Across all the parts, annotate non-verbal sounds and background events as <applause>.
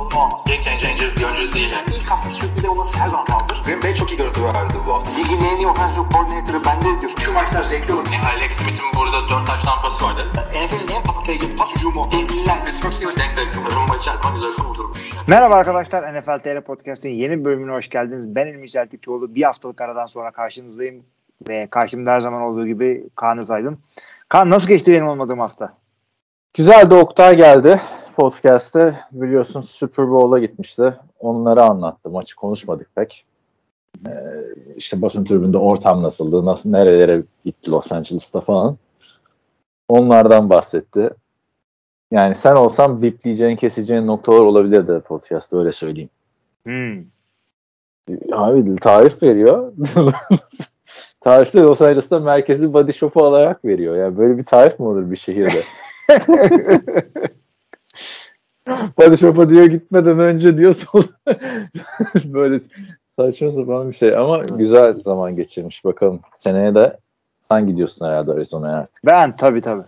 sorunu olmaz. Game changer bir oyuncu değil. Yani. İlk hafta sürpriz olması her zaman kaldır. Green Bay çok iyi görüntü verdi bu hafta. Ligin en iyi offensive coordinator'ı bende diyor. Şu maçlar zevkli olur. Yani Alex Smith'in burada 4 taş tampası vardı. NFL'in en patlayıcı pas hücumu. Devliler. Pittsburgh Steelers denk takım. Rumba içerisinde güzel kurdurmuş. Merhaba arkadaşlar NFL TR Podcast'in yeni bölümüne hoş geldiniz. Ben İlmi Celtikçioğlu. Bir haftalık aradan sonra karşınızdayım. Ve karşımda her zaman olduğu gibi Kaan Özaydın. Kaan nasıl geçti benim olmadığım hafta? Güzel de Oktay geldi podcast'te. Biliyorsun Super Bowl'a gitmişti. Onları anlattı. Maçı konuşmadık pek. Ee, işte basın tribünde ortam nasıldı, nasıl nerelere gitti Los Angeles'ta falan. Onlardan bahsetti. Yani sen olsan bipleyeceğin, keseceğin noktalar olabilirdi podcast'ta öyle söyleyeyim. Hmm. Abi tarif veriyor. <laughs> Tarifte Los Angeles'ta merkezi body shop'u alarak veriyor. Yani böyle bir tarif mi olur bir şehirde? <laughs> body shop'a diyor gitmeden önce diyor sonra <laughs> böyle saçma sapan bir şey ama güzel zaman geçirmiş bakalım. Seneye de sen gidiyorsun herhalde Arizona'ya artık. Ben tabii tabii.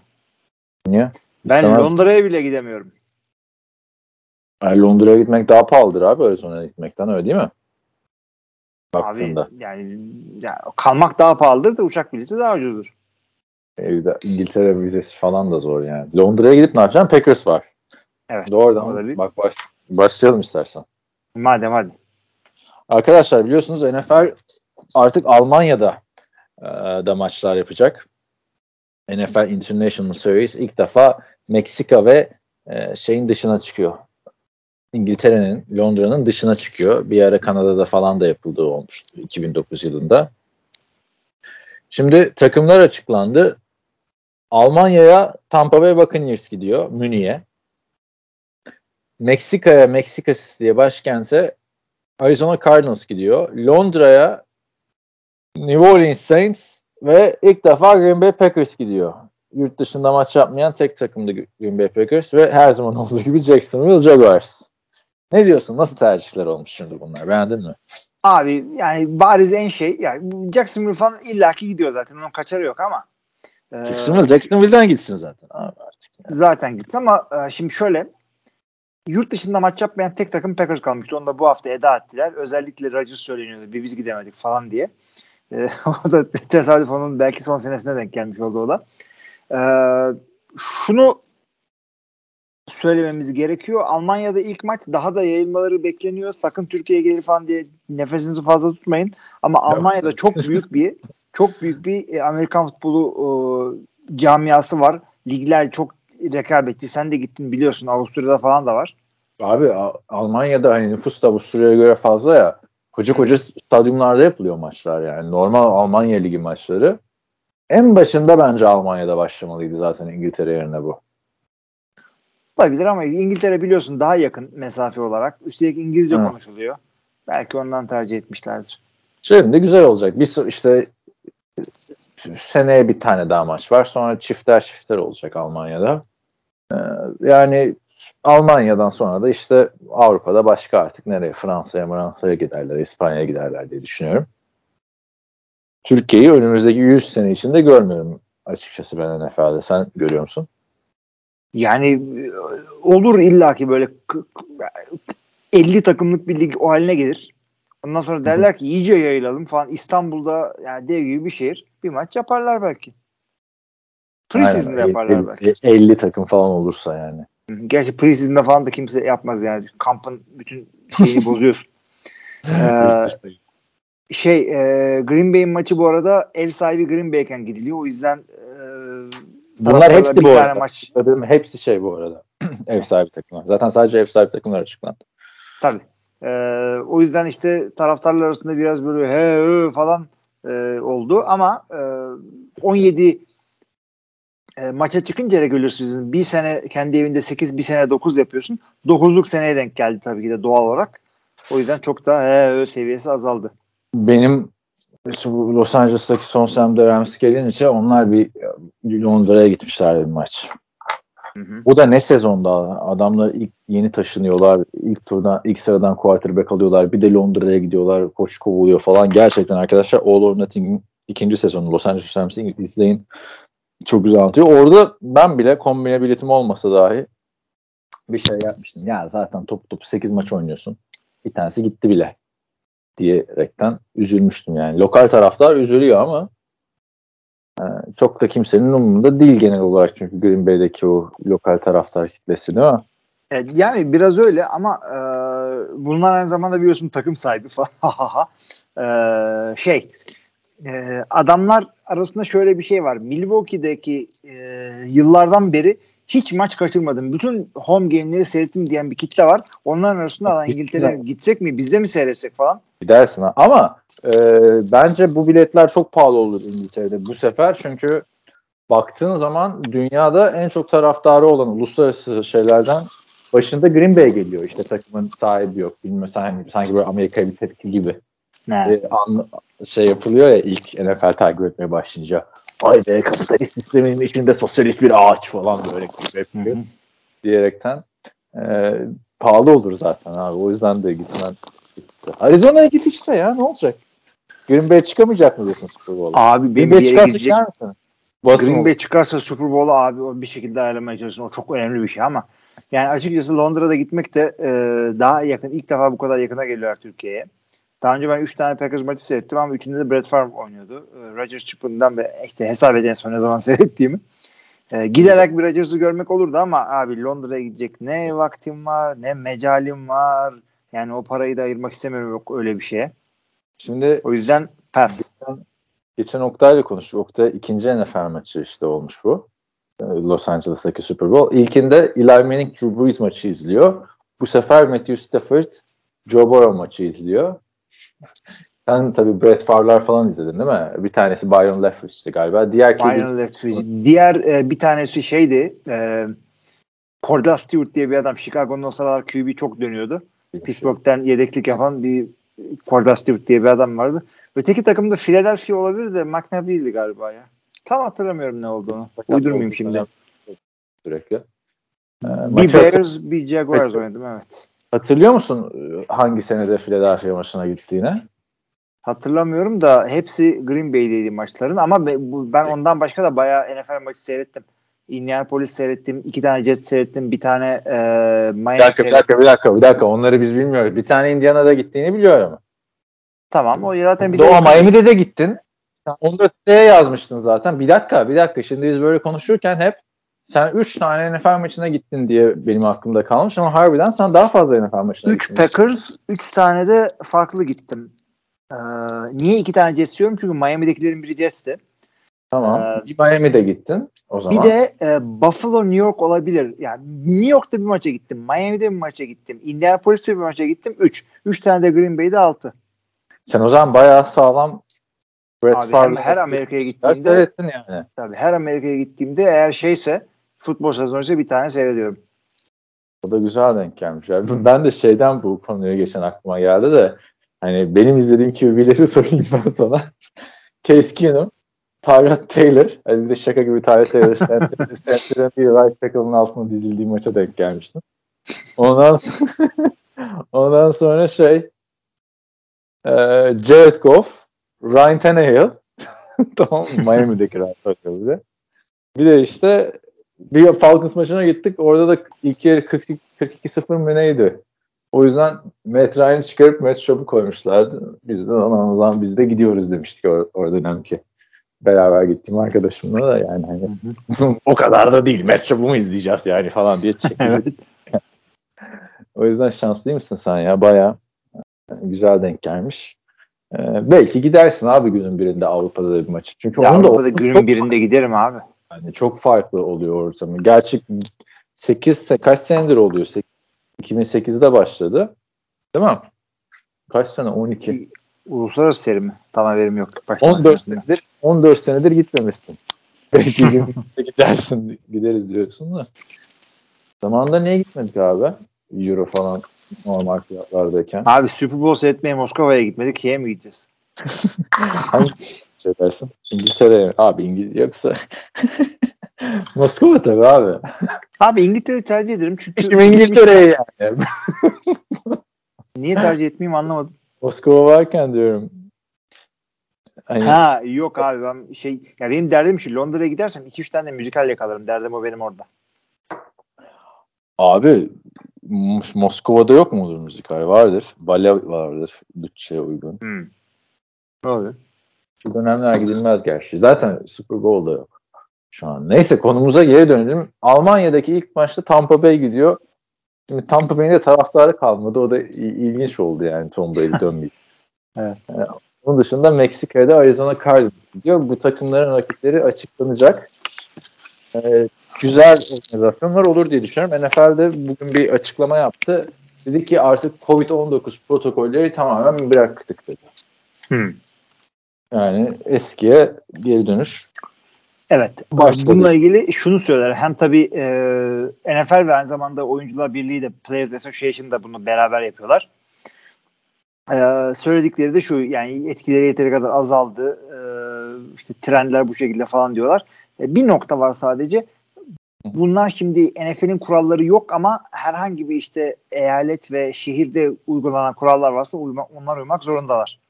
Niye? Ben İstemem. Londra'ya bile gidemiyorum. Yani Londra'ya gitmek daha pahalıdır abi Arizona'ya gitmekten öyle değil mi? Baktığında. Abi yani ya, kalmak daha pahalıdır da uçak bileti daha ucuzdur. Evde İngiltere vizesi falan da zor yani. Londra'ya gidip ne yapacaksın? Packers var. Evet. Doğrudan bir- bak baş, başlayalım istersen. Madem hadi. Arkadaşlar biliyorsunuz NFL artık Almanya'da e, da maçlar yapacak. NFL International Series ilk defa Meksika ve e, şeyin dışına çıkıyor. İngiltere'nin, Londra'nın dışına çıkıyor. Bir ara Kanada'da falan da yapıldığı olmuştu 2009 yılında. Şimdi takımlar açıklandı. Almanya'ya Tampa Bay Buccaneers gidiyor, Münih'e. Meksika'ya Meksika City diye başkente Arizona Cardinals gidiyor. Londra'ya New Orleans Saints ve ilk defa Green Bay Packers gidiyor. Yurt dışında maç yapmayan tek takımdı Green Bay Packers ve her zaman <laughs> olduğu gibi Jacksonville Jaguars. Ne diyorsun? Nasıl tercihler olmuş şimdi bunlar? Beğendin mi? Abi yani bariz en şey yani Jacksonville falan illaki gidiyor zaten. Onun kaçarı yok ama. e, Jacksonville, Jacksonville'den gitsin zaten. Abi artık yani. zaten gitsin ama e, şimdi şöyle yurt dışında maç yapmayan tek takım Packers kalmıştı. Onu da bu hafta eda ettiler. Özellikle Rodgers söyleniyordu. Bir biz gidemedik falan diye. E, <laughs> o da tesadüf onun belki son senesine denk gelmiş oldu o da. E, şunu söylememiz gerekiyor. Almanya'da ilk maç daha da yayılmaları bekleniyor. Sakın Türkiye'ye gelir falan diye nefesinizi fazla tutmayın. Ama Almanya'da çok büyük bir çok büyük bir e, Amerikan futbolu e, camiası var. Ligler çok rekabetçi. Sen de gittin biliyorsun Avusturya'da falan da var. Abi Almanya'da hani nüfus da Avusturya'ya göre fazla ya. Koca koca stadyumlarda yapılıyor maçlar yani. Normal Almanya Ligi maçları. En başında bence Almanya'da başlamalıydı zaten İngiltere yerine bu. Olabilir ama İngiltere biliyorsun daha yakın mesafe olarak. Üstelik İngilizce Hı. konuşuluyor. Belki ondan tercih etmişlerdir. Şimdi güzel olacak. Bir so- işte seneye bir tane daha maç var. Sonra çifter çifter olacak Almanya'da. Ee, yani Almanya'dan sonra da işte Avrupa'da başka artık nereye? Fransa'ya, Fransa'ya giderler, İspanya'ya giderler diye düşünüyorum. Türkiye'yi önümüzdeki 100 sene içinde görmüyorum açıkçası ben NFL'de. Sen görüyor musun? Yani e, olur illaki böyle k- k- 50 takımlık bir lig o haline gelir. Ondan sonra derler ki iyice yayılalım falan. İstanbul'da yani dev gibi bir şehir. Bir maç yaparlar belki. Preseason'da yaparlar 50, belki. 50 takım falan olursa yani. Gerçi preseason'da falan da kimse yapmaz yani. Kampın bütün şeyini <laughs> bozuyorsun. Ee, şey e, Green Bay'in maçı bu arada ev sahibi Green Bay'ken gidiliyor. O yüzden e, Bunlar hepsi bu arada. maç Dedim, hepsi şey bu arada. <clears throat> ev sahibi takımlar. Zaten sadece ev sahibi takımlar açıklandı. Tabii. Ee, o yüzden işte taraftarlar arasında biraz böyle he ö falan e, oldu ama e, 17 e, maça çıkınca regular season bir sene kendi evinde 8 bir sene 9 yapıyorsun. 9'luk seneye denk geldi tabii ki de doğal olarak. O yüzden çok daha he seviyesi azaldı. Benim işte bu Los Angeles'taki son senemde Rams gelince onlar bir Londra'ya gitmişler bir maç. Hı hı. Bu da ne sezonda adamlar ilk yeni taşınıyorlar. ilk turdan ilk sıradan quarterback alıyorlar. Bir de Londra'ya gidiyorlar. Koç kovuluyor falan. Gerçekten arkadaşlar All or Nothing ikinci sezonu Los Angeles Rams'i izleyin. Çok güzel anlatıyor. Orada ben bile kombine biletim olmasa dahi bir şey yapmıştım. Ya zaten top top 8 maç oynuyorsun. Bir tanesi gitti bile diyerekten üzülmüştüm yani. Lokal taraftar üzülüyor ama e, çok da kimsenin umurunda değil genel olarak çünkü Green Bay'deki o lokal taraftar kitlesi değil mi? Evet, yani biraz öyle ama e, bunlar aynı zamanda biliyorsun takım sahibi falan. <laughs> e, şey e, adamlar arasında şöyle bir şey var. Milwaukee'deki e, yıllardan beri hiç maç kaçırmadım. Bütün home game'leri seyrettim diyen bir kitle var. Onların arasında lan İngiltere gitsek mi bizde mi seyretsek falan. Gidersin ha. Ama e, bence bu biletler çok pahalı olur İngiltere'de bu sefer. Çünkü baktığın zaman dünyada en çok taraftarı olan uluslararası şeylerden başında Green Bay geliyor. İşte takımın sahibi yok. Bilmem sanki, sanki böyle Amerika'ya bir tepki gibi. Ne? E, an, şey yapılıyor ya ilk NFL takip etmeye başlayınca. Ay be kapitalist sistemin içinde sosyalist bir ağaç falan böyle yapıyor diyerekten e, pahalı olur zaten abi. O yüzden de gitmen Arizona'ya git işte ya ne olacak? Green Bay çıkamayacak mı diyorsun Super Bowl'a? Abi Green Bay çıkarsa gidecek. çıkar mısın? Green Bay çıkarsa Super Bowl'u abi o bir şekilde ayarlamaya çalışsın. O çok önemli bir şey ama yani açıkçası Londra'da gitmek de e, daha yakın. İlk defa bu kadar yakına geliyorlar Türkiye'ye. Daha önce ben 3 tane Packers maçı seyrettim ama üçünde de Brett Favre oynuyordu. E, Rodgers çıktığından ve işte hesap edin son ne zaman <laughs> seyrettiğimi. E, giderek bir Rodgers'ı görmek olurdu ama abi Londra'ya gidecek ne vaktim var ne mecalim var. Yani o parayı da ayırmak istemiyorum yok öyle bir şeye. Şimdi O yüzden pass. geçen Oktay'la konuştuk. Oktay ikinci NFL maçı işte olmuş bu. E, Los Angeles'taki Super Bowl. İlkinde Eli Manning Drew Brees maçı izliyor. Bu sefer Matthew Stafford Joe Burrow maçı izliyor. Sen tabii Brett Favre'lar falan izledin değil mi? Bir tanesi Byron Leftwich'ti galiba. Diğer Byron Leftwich. Diğer e, bir tanesi şeydi e, Cordell Stewart diye bir adam. Chicago'nun o sıralar QB çok dönüyordu. Pittsburgh'ten yedeklik yapan bir Cordell Stewart diye bir adam vardı. Öteki takımda Philadelphia olabilir de McNabb galiba ya. Tam hatırlamıyorum ne olduğunu. Uydurmayayım şimdi. Sürekli. Ee, Bir Bears, bir Jaguars oynadım evet. Hatırlıyor musun e, hangi senede Philadelphia maçına gittiğini? Hatırlamıyorum da hepsi Green Bay'deydi maçların ama ben ondan başka da bayağı NFL maçı seyrettim. Indianapolis seyrettim, iki tane Jets seyrettim, bir tane e, Miami Bir dakika, bir seyrettim. dakika, bir dakika, bir dakika. Onları biz bilmiyoruz. Bir tane Indiana'da gittiğini biliyorum. Tamam o zaten bir Doğu de Miami'de de gittin. Onu da siteye yazmıştın zaten. Bir dakika, bir dakika. Şimdi biz böyle konuşurken hep sen 3 tane NFL maçına gittin diye benim aklımda kalmış ama harbiden sen daha fazla NFL maçına 3 gittin. Packers, 3 tane de farklı gittim. Ee, niye iki tane Jets diyorum? Çünkü Miami'dekilerin biri Jets'ti. Tamam. Ee, Bir Miami'de gittin o zaman. Bir de e, Buffalo New York olabilir. Yani New York'ta bir maça gittim. Miami'de bir maça gittim. Indianapolis'te bir maça gittim. 3. 3 tane de Green Bay'de 6. Sen o zaman bayağı sağlam Brett Abi her Amerika'ya gittiğimde seyrettin yani. tabii her Amerika'ya gittiğimde eğer şeyse futbol sezonu ise bir tane seyrediyorum. O da güzel denk gelmiş. abi. Ben de şeyden bu konuya geçen aklıma geldi de hani benim izlediğim QB'leri <laughs> sorayım ben sana. Case Keenum, Tyrod Taylor. Hani bir de şaka gibi Tyrod Taylor <laughs> center'ın bir right tackle'ın altına dizildiği maça denk gelmiştim. Ondan <laughs> ondan sonra şey e, Jared Goff, Ryan Tannehill tamam? Miami'deki bir de. Bir de işte bir Falcons maçına gittik. Orada da ilk yarı 42 42-0 mı neydi? O yüzden Matt Ryan'ı çıkarıp Matt Schaub'u koymuşlardı. Biz de o zaman biz de gidiyoruz demiştik o, o dönemki. Beraber gittiğim arkadaşımla da yani hani <laughs> o kadar da değil. Matt Schaub'u mu izleyeceğiz yani falan diye çekildik. <laughs> <laughs> O yüzden şanslı mısın sen ya? Baya güzel denk gelmiş. Ee, belki gidersin abi günün birinde Avrupa'da da bir maçı. Çünkü Ya onun da Avrupa'da çok- günün birinde giderim abi. Yani çok farklı oluyor ortamı. Gerçi 8 kaç senedir oluyor? Sek- 2008'de başladı. Değil mi? Kaç sene? 12. Uluslararası seri mi? Tam haberim yok. Başlama 14 senesinde. senedir 14 senedir gitmemişsin. <laughs> Belki gidersin, gideriz diyorsun da. Zamanında niye gitmedik abi? Euro falan normal fiyatlardayken. Abi Super Bowl seyretmeye Moskova'ya gitmedik. Şeye mi gideceğiz? <laughs> Hangi şey dersin? İngiltere'ye mi? Abi İngiltere yoksa <laughs> Moskova tabii abi. Abi İngiltere'yi tercih ederim çünkü Şimdi İngiltere'ye yani. <laughs> niye tercih etmeyeyim anlamadım. Moskova varken diyorum. Hani, Ha yok abi ben şey ya benim derdim şu Londra'ya gidersen 2-3 tane de müzikal yakalarım. Derdim o benim orada. Abi Mos- Moskova'da yok mudur müzikal? Vardır. Bale vardır bütçeye uygun. Hmm. Oluyor? Şu dönemler gidilmez gerçi. Zaten Super Bowl'da yok şu an. Neyse konumuza geri dönelim. Almanya'daki ilk maçta Tampa Bay gidiyor. Şimdi Tampa Bay'in de taraftarı kalmadı. O da il- ilginç oldu yani Tom Brady <laughs> dönmeyi. Evet. Ee, Onun dışında Meksika'da Arizona Cardinals gidiyor. Bu takımların rakipleri açıklanacak. Ee, güzel organizasyonlar olur diye düşünüyorum. NFL'de bugün bir açıklama yaptı. Dedi ki artık COVID-19 protokolleri tamamen bıraktık dedi. Hmm. Yani eskiye geri dönüş. Evet. Başladı. Bununla ilgili şunu söyler. Hem tabii e, NFL ve aynı zamanda Oyuncular Birliği de Players Association da bunu beraber yapıyorlar. E, söyledikleri de şu yani etkileri yeteri kadar azaldı. E, işte trendler bu şekilde falan diyorlar. E, bir nokta var sadece. Bunlar şimdi NFL'in kuralları yok ama herhangi bir işte eyalet ve şehirde uygulanan kurallar varsa uyma, onlar uymak zorundalar.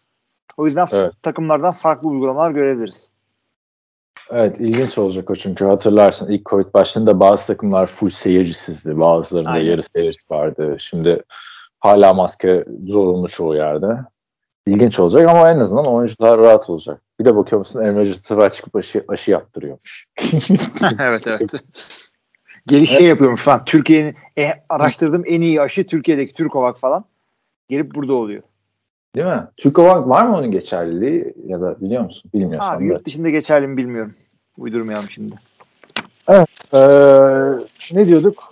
O yüzden Evet. takımlardan farklı uygulamalar görebiliriz. Evet ilginç olacak o çünkü hatırlarsın ilk Covid başladığında bazı takımlar full seyircisizdi. Bazılarında Aynen. yarı seyirci vardı. Şimdi hala maske zorunlu çoğu yerde. İlginç olacak ama en azından oyuncular rahat olacak. Bir de bakıyor musun Emre Cıtıra çıkıp aşı, aşı yaptırıyormuş. <laughs> <laughs> evet evet. Gelip şey yapıyormuş falan. Türkiye'nin e, araştırdığım en iyi aşı Türkiye'deki Türkovak falan. Gelip burada oluyor. Değil mi? Türkovak var mı onun geçerliliği ya da biliyor musun? Bilmiyorsan Abi yurt dışında geçerli mi bilmiyorum. Uydurmayalım şimdi. Evet. Ee, ne diyorduk?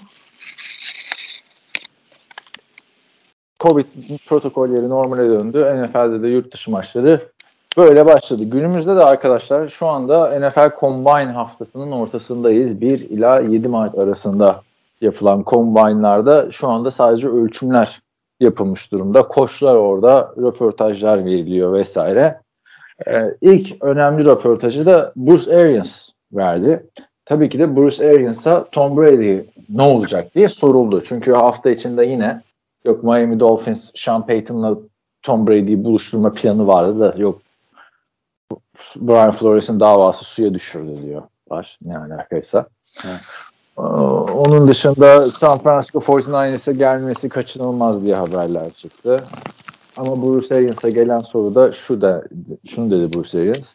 Covid protokolleri normale döndü. NFL'de de yurt dışı maçları böyle başladı. Günümüzde de arkadaşlar şu anda NFL Combine haftasının ortasındayız. 1 ila 7 Mart arasında yapılan combine'larda şu anda sadece ölçümler yapılmış durumda. Koçlar orada, röportajlar veriliyor vesaire. Ee, ilk önemli röportajı da Bruce Arians verdi. Tabii ki de Bruce Arians'a Tom Brady ne olacak diye soruldu. Çünkü hafta içinde yine yok Miami Dolphins Sean Payton'la Tom Brady'yi buluşturma planı vardı da yok Brian Flores'in davası suya düşürdü diyorlar. Ne alakaysa. Evet. Ee, Onun dışında San Francisco 49ers'e gelmesi kaçınılmaz diye haberler çıktı. Ama Bruce Arians'a gelen soru da şu da şunu dedi Bruce Arians.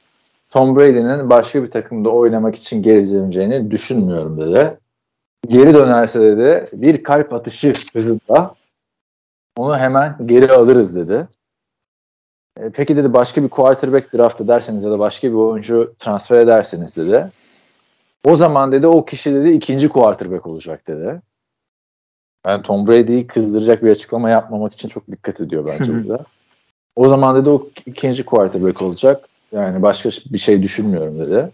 Tom Brady'nin başka bir takımda oynamak için geri döneceğini düşünmüyorum dedi. Geri dönerse dedi bir kalp atışı hızında onu hemen geri alırız dedi. E, peki dedi başka bir quarterback draft ederseniz ya da başka bir oyuncu transfer ederseniz dedi. O zaman dedi o kişi dedi ikinci quarterback olacak dedi. Ben Tom Brady'yi kızdıracak bir açıklama yapmamak için çok dikkat ediyor <laughs> bence burada. O zaman dedi o ikinci quarterback olacak. Yani başka bir şey düşünmüyorum dedi.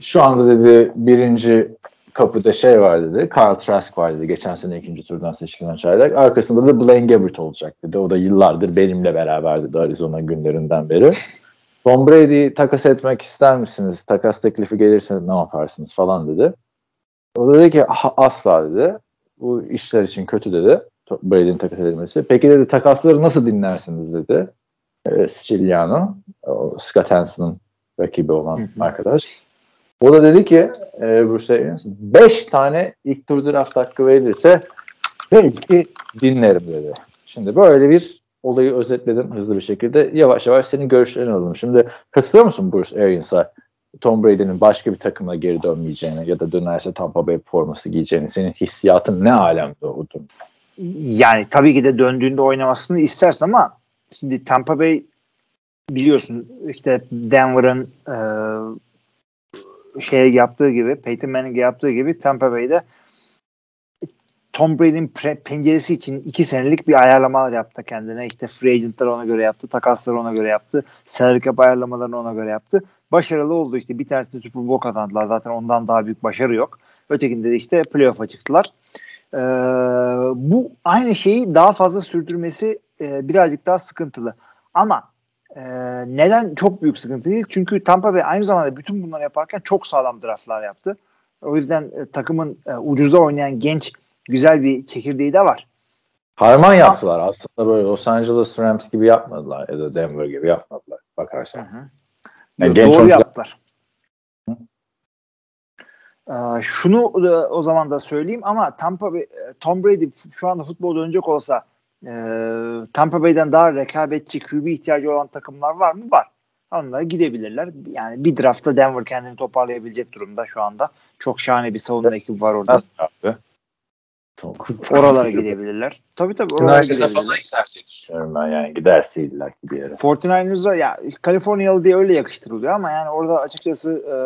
Şu anda dedi birinci kapıda şey var dedi. Kyle Trask var dedi. Geçen sene ikinci turdan seçilen çaylak. Arkasında da Blaine Gabbert olacak dedi. O da yıllardır benimle beraber dedi Arizona günlerinden beri. Tom Brady'yi takas etmek ister misiniz? Takas teklifi gelirse ne yaparsınız falan dedi. O da dedi ki "Ha- asla dedi. Bu işler için kötü dedi. Brady'nin takas edilmesi. Peki dedi takasları nasıl dinlersiniz dedi. E, Siciliano. Scott Hansen'ın rakibi olan arkadaş. O da dedi ki e, Bruce Arians 5 tane ilk tur draft hakkı verilirse belki dinlerim dedi. Şimdi böyle bir olayı özetledim hızlı bir şekilde. Yavaş yavaş senin görüşlerini alalım. Şimdi katılıyor musun Bruce Arians'a Tom Brady'nin başka bir takıma geri dönmeyeceğine ya da dönerse Tampa Bay forması giyeceğini senin hissiyatın ne alemde o durum? Yani tabii ki de döndüğünde oynamasını istersin ama şimdi Tampa Bay biliyorsun işte Denver'ın e, şeye yaptığı gibi Peyton Manning yaptığı gibi Tampa Bay'de Tom Brady'nin penceresi için iki senelik bir ayarlamalar yaptı kendine. İşte free agent'lar ona göre yaptı. Takasları ona göre yaptı. Salary cap ayarlamalarını ona göre yaptı. Başarılı oldu işte. Bir tanesinde Super Bowl kazandılar. Zaten ondan daha büyük başarı yok. Ötekinde de işte playoff'a çıktılar. Ee, bu aynı şeyi daha fazla sürdürmesi e, birazcık daha sıkıntılı. Ama e, neden çok büyük sıkıntı değil? Çünkü Tampa Bay aynı zamanda bütün bunları yaparken çok sağlam draftlar yaptı. O yüzden e, takımın e, ucuza oynayan genç güzel bir çekirdeği de var. Harman yaptılar aslında böyle Los Angeles Rams gibi yapmadılar ya da Denver gibi yapmadılar. bakarsan. Hı hı. Yani genç doğru yaptılar. Ee, şunu o zaman da söyleyeyim ama Tampa Bay, Tom Brady şu anda futbol dönecek olsa e, Tampa Bay'den daha rekabetçi QB ihtiyacı olan takımlar var mı? Var. Onlara gidebilirler. Yani bir draftta Denver kendini toparlayabilecek durumda şu anda. Çok şahane bir savunma ekibi var orada. Abi? Oralara gidebilirler. Tabii tabii oralara Herkese falan gidebilirler. gider düşünüyorum ben yani giderse illa ki bir yere. 49ers'a ya Kaliforniyalı diye öyle yakıştırılıyor ama yani orada açıkçası e,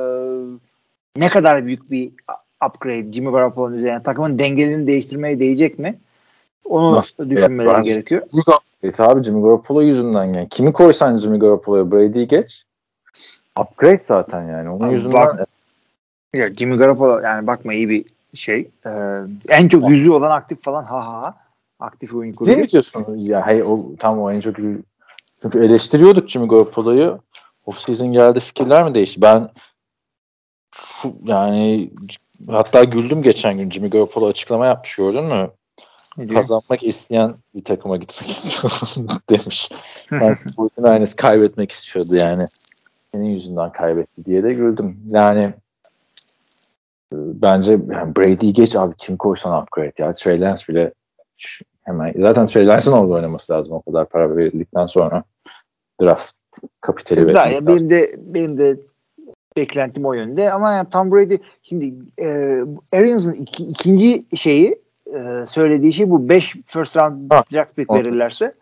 ne kadar büyük bir upgrade Jimmy Garoppolo'nun üzerine takımın dengelerini değiştirmeye değecek mi? Onu Nasıl? düşünmeleri Evet, gerekiyor. Büyük upgrade abi Jimmy Garoppolo yüzünden yani. Kimi koysan Jimmy Garoppolo'ya Brady'yi geç. Upgrade zaten yani. Onun Abi yüzünden bak- Ya Jimmy Garoppolo yani bakma iyi bir şey. E, en çok yüzüğü olan aktif falan ha ha. Aktif oyun Değil kuruyor. mi diyorsun? Ya hayır o tam o en çok çünkü eleştiriyorduk Jimmy Garoppolo'yu. Offseason geldi fikirler mi değişti? Ben şu yani hatta güldüm geçen gün Jimmy Garoppolo açıklama yapmış gördün mü? Diyor? Kazanmak isteyen bir takıma gitmek <laughs> istiyorum demiş. Sanki Fortnite kaybetmek istiyordu yani. Senin yüzünden kaybetti diye de güldüm. Yani bence yani Brady'yi geç abi kim koysan upgrade ya. Trey Lance bile hemen zaten Trey Lance'ın orada oynaması lazım o kadar para verildikten sonra. Draft kapitali Da, vermek ya benim de benim de beklentim o yönde. Ama yani Tom Brady şimdi e, Arians'ın iki, ikinci şeyi e, söylediği şey bu. 5 first round Ha, draft pick verirlerse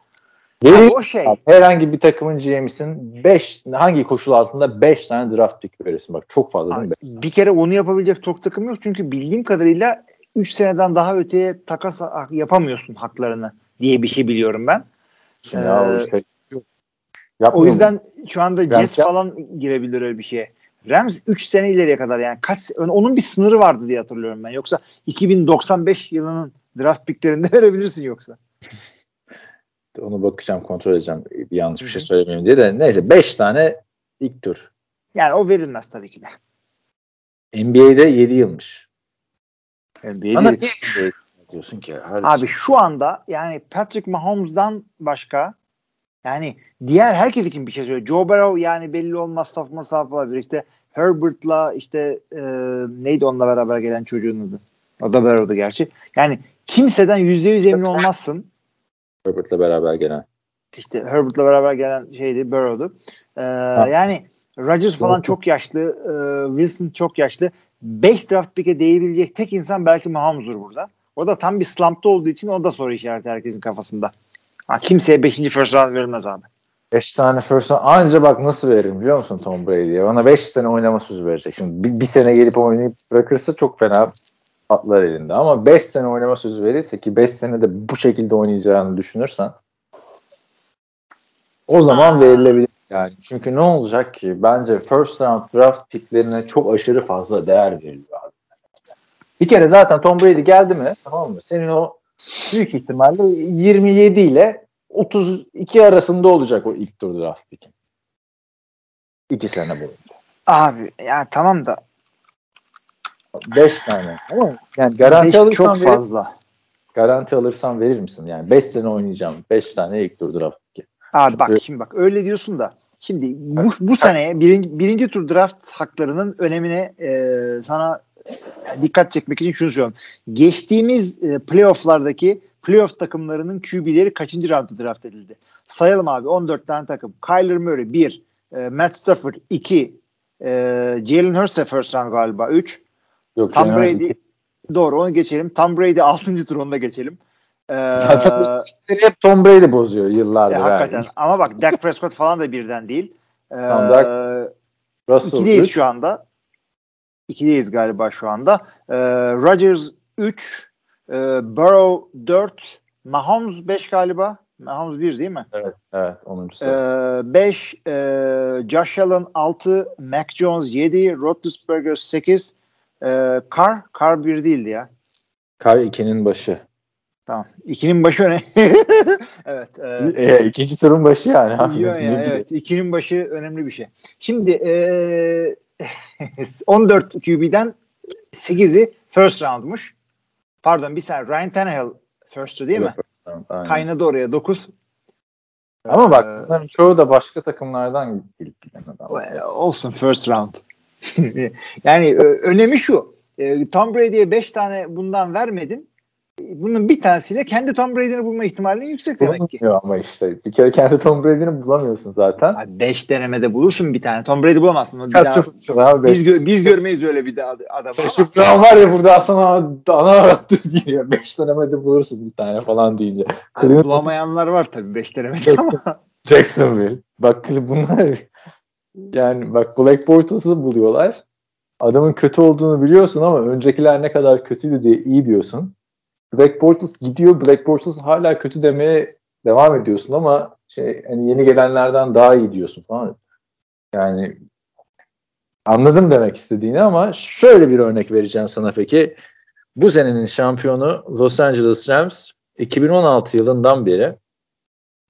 Abi o şey herhangi bir takımın GM'sin 5 hangi koşul altında 5 tane draft pick verirsin. Bak çok fazla değil mi? Bir kere onu yapabilecek çok takım yok çünkü bildiğim kadarıyla 3 seneden daha öteye takas yapamıyorsun haklarını diye bir şey biliyorum ben. Ya, Ee, işte- O Yapmıyor mu? yüzden şu anda Rams Jets yap- falan girebilir öyle bir şeye. Rams 3 sene ileriye kadar yani kaç onun bir sınırı vardı diye hatırlıyorum ben. Yoksa 2095 yılının draft picklerinde <laughs> verebilirsin yoksa. Onu bakacağım kontrol edeceğim. Bir yanlış bir şey söylemeyeyim diye de. Neyse 5 tane ilk tur. Yani o verilmez tabii ki de. NBA'de 7 yılmış. NBA Bana niye NBA diyorsun ki? Abi şu anda yani Patrick Mahomes'dan başka yani diğer herkes için bir şey söylüyor. Joe Burrow yani belli olmaz sophomore saf olabilir. İşte Herbert'la işte e, neydi onunla beraber gelen çocuğun adı? O da Burrow'du gerçi. Yani kimseden %100 emin olmazsın. Herbert'la beraber gelen. İşte Herbert'la beraber gelen şeydi Burrow'du. Ee, yani Rodgers falan çok yaşlı. e, Wilson çok yaşlı. 5 draft pick'e değebilecek tek insan belki Mahomes'dur burada. O da tam bir slump'ta olduğu için o da soru işareti herkesin kafasında. Ha, kimseye 5. first round verilmez abi. 5 tane first round. Anca bak nasıl veririm biliyor musun Tom Brady'ye? Bana 5 sene oynama sözü verecek. Şimdi bir, bir sene gelip oynayıp bırakırsa çok fena patlar elinde. Ama 5 sene oynama sözü verirse ki 5 sene de bu şekilde oynayacağını düşünürsen o zaman Aa. verilebilir yani. Çünkü ne olacak ki? Bence first round draft picklerine çok aşırı fazla değer veriliyor abi. Bir kere zaten Tom Brady geldi mi tamam mı? Senin o büyük ihtimalle 27 ile 32 arasında olacak o ilk tur draft pick'in. İki sene boyunca. Abi ya tamam da 5 tane. Ama yani garanti beş alırsan çok verir, fazla. garanti alırsan verir misin? Yani 5 sene oynayacağım. 5 tane ilk tur draft pick'i. Abi bak Çünkü- şimdi bak öyle diyorsun da şimdi bu, bu sene birinci, birinci tur draft haklarının önemine e, sana dikkat çekmek için şunu söylüyorum. Geçtiğimiz e, playofflardaki playoff takımlarının QB'leri kaçıncı roundda draft edildi? Sayalım abi 14 tane takım. Kyler Murray 1, e, Matt Stafford 2, e, Jalen Hurts first round galiba 3. Yok, Tom Brady doğru onu geçelim. Tom Brady 6. tur onu da geçelim. E, Zaten bu hep Tom Brady bozuyor yıllardır. e, ha. hakikaten ama bak Dak Prescott falan da birden değil. E, Tamam, Dak- Russell İkideyiz üç. şu anda. İkideyiz galiba şu anda. Ee, Rodgers 3, e, Burrow 4, Mahomes 5 galiba. Mahomes 1 değil mi? Evet, evet 10. sıra. 5, e, Josh Allen 6, Mac Jones 7, Roethlisberger 8, e, Carr, Carr 1 değildi ya. Kar 2'nin başı. Tamam. İkinin başı öne. <laughs> evet. E, E, ikinci turun başı yani. Ha, Biliyor ne ya, bileyim. evet. İkinin başı önemli bir şey. Şimdi eee 14 QB'den 8'i first roundmuş. Pardon bir saniye. Ryan Tannehill first'ü değil mi? Evet, Aynen. Kaynadı oraya 9. Ama bak Ee, bunların çoğu da başka takımlardan gelip giden adamlar. e, olsun first round. <laughs> yani önemi şu. E, Tom Brady'ye 5 tane bundan vermedin. Bunun bir tanesiyle kendi Tom Brady'ni bulma ihtimalin yüksek demek ki. Bulamıyor ama işte bir kere kendi Tom Brady'ni bulamıyorsun zaten. 5 denemede bulursun bir tane. Tom Brady bulamazsın. O Bir Ya daha, abi. biz, gö- biz görmeyiz öyle bir ad- adamı. Saşıp Brown var ya burada sana ana düz giriyor. Beş denemede bulursun bir tane falan deyince. Cleveland- bulamayanlar var tabii 5 denemede ama. Jacksonville. Bak bunlar yani bak Black Bortles'ı buluyorlar. Adamın kötü olduğunu biliyorsun ama öncekiler ne kadar kötüydü diye iyi diyorsun. Black Bortles gidiyor. Black Bortles hala kötü demeye devam ediyorsun ama şey hani yeni gelenlerden daha iyi diyorsun falan. Yani anladım demek istediğini ama şöyle bir örnek vereceğim sana peki. Bu senenin şampiyonu Los Angeles Rams 2016 yılından beri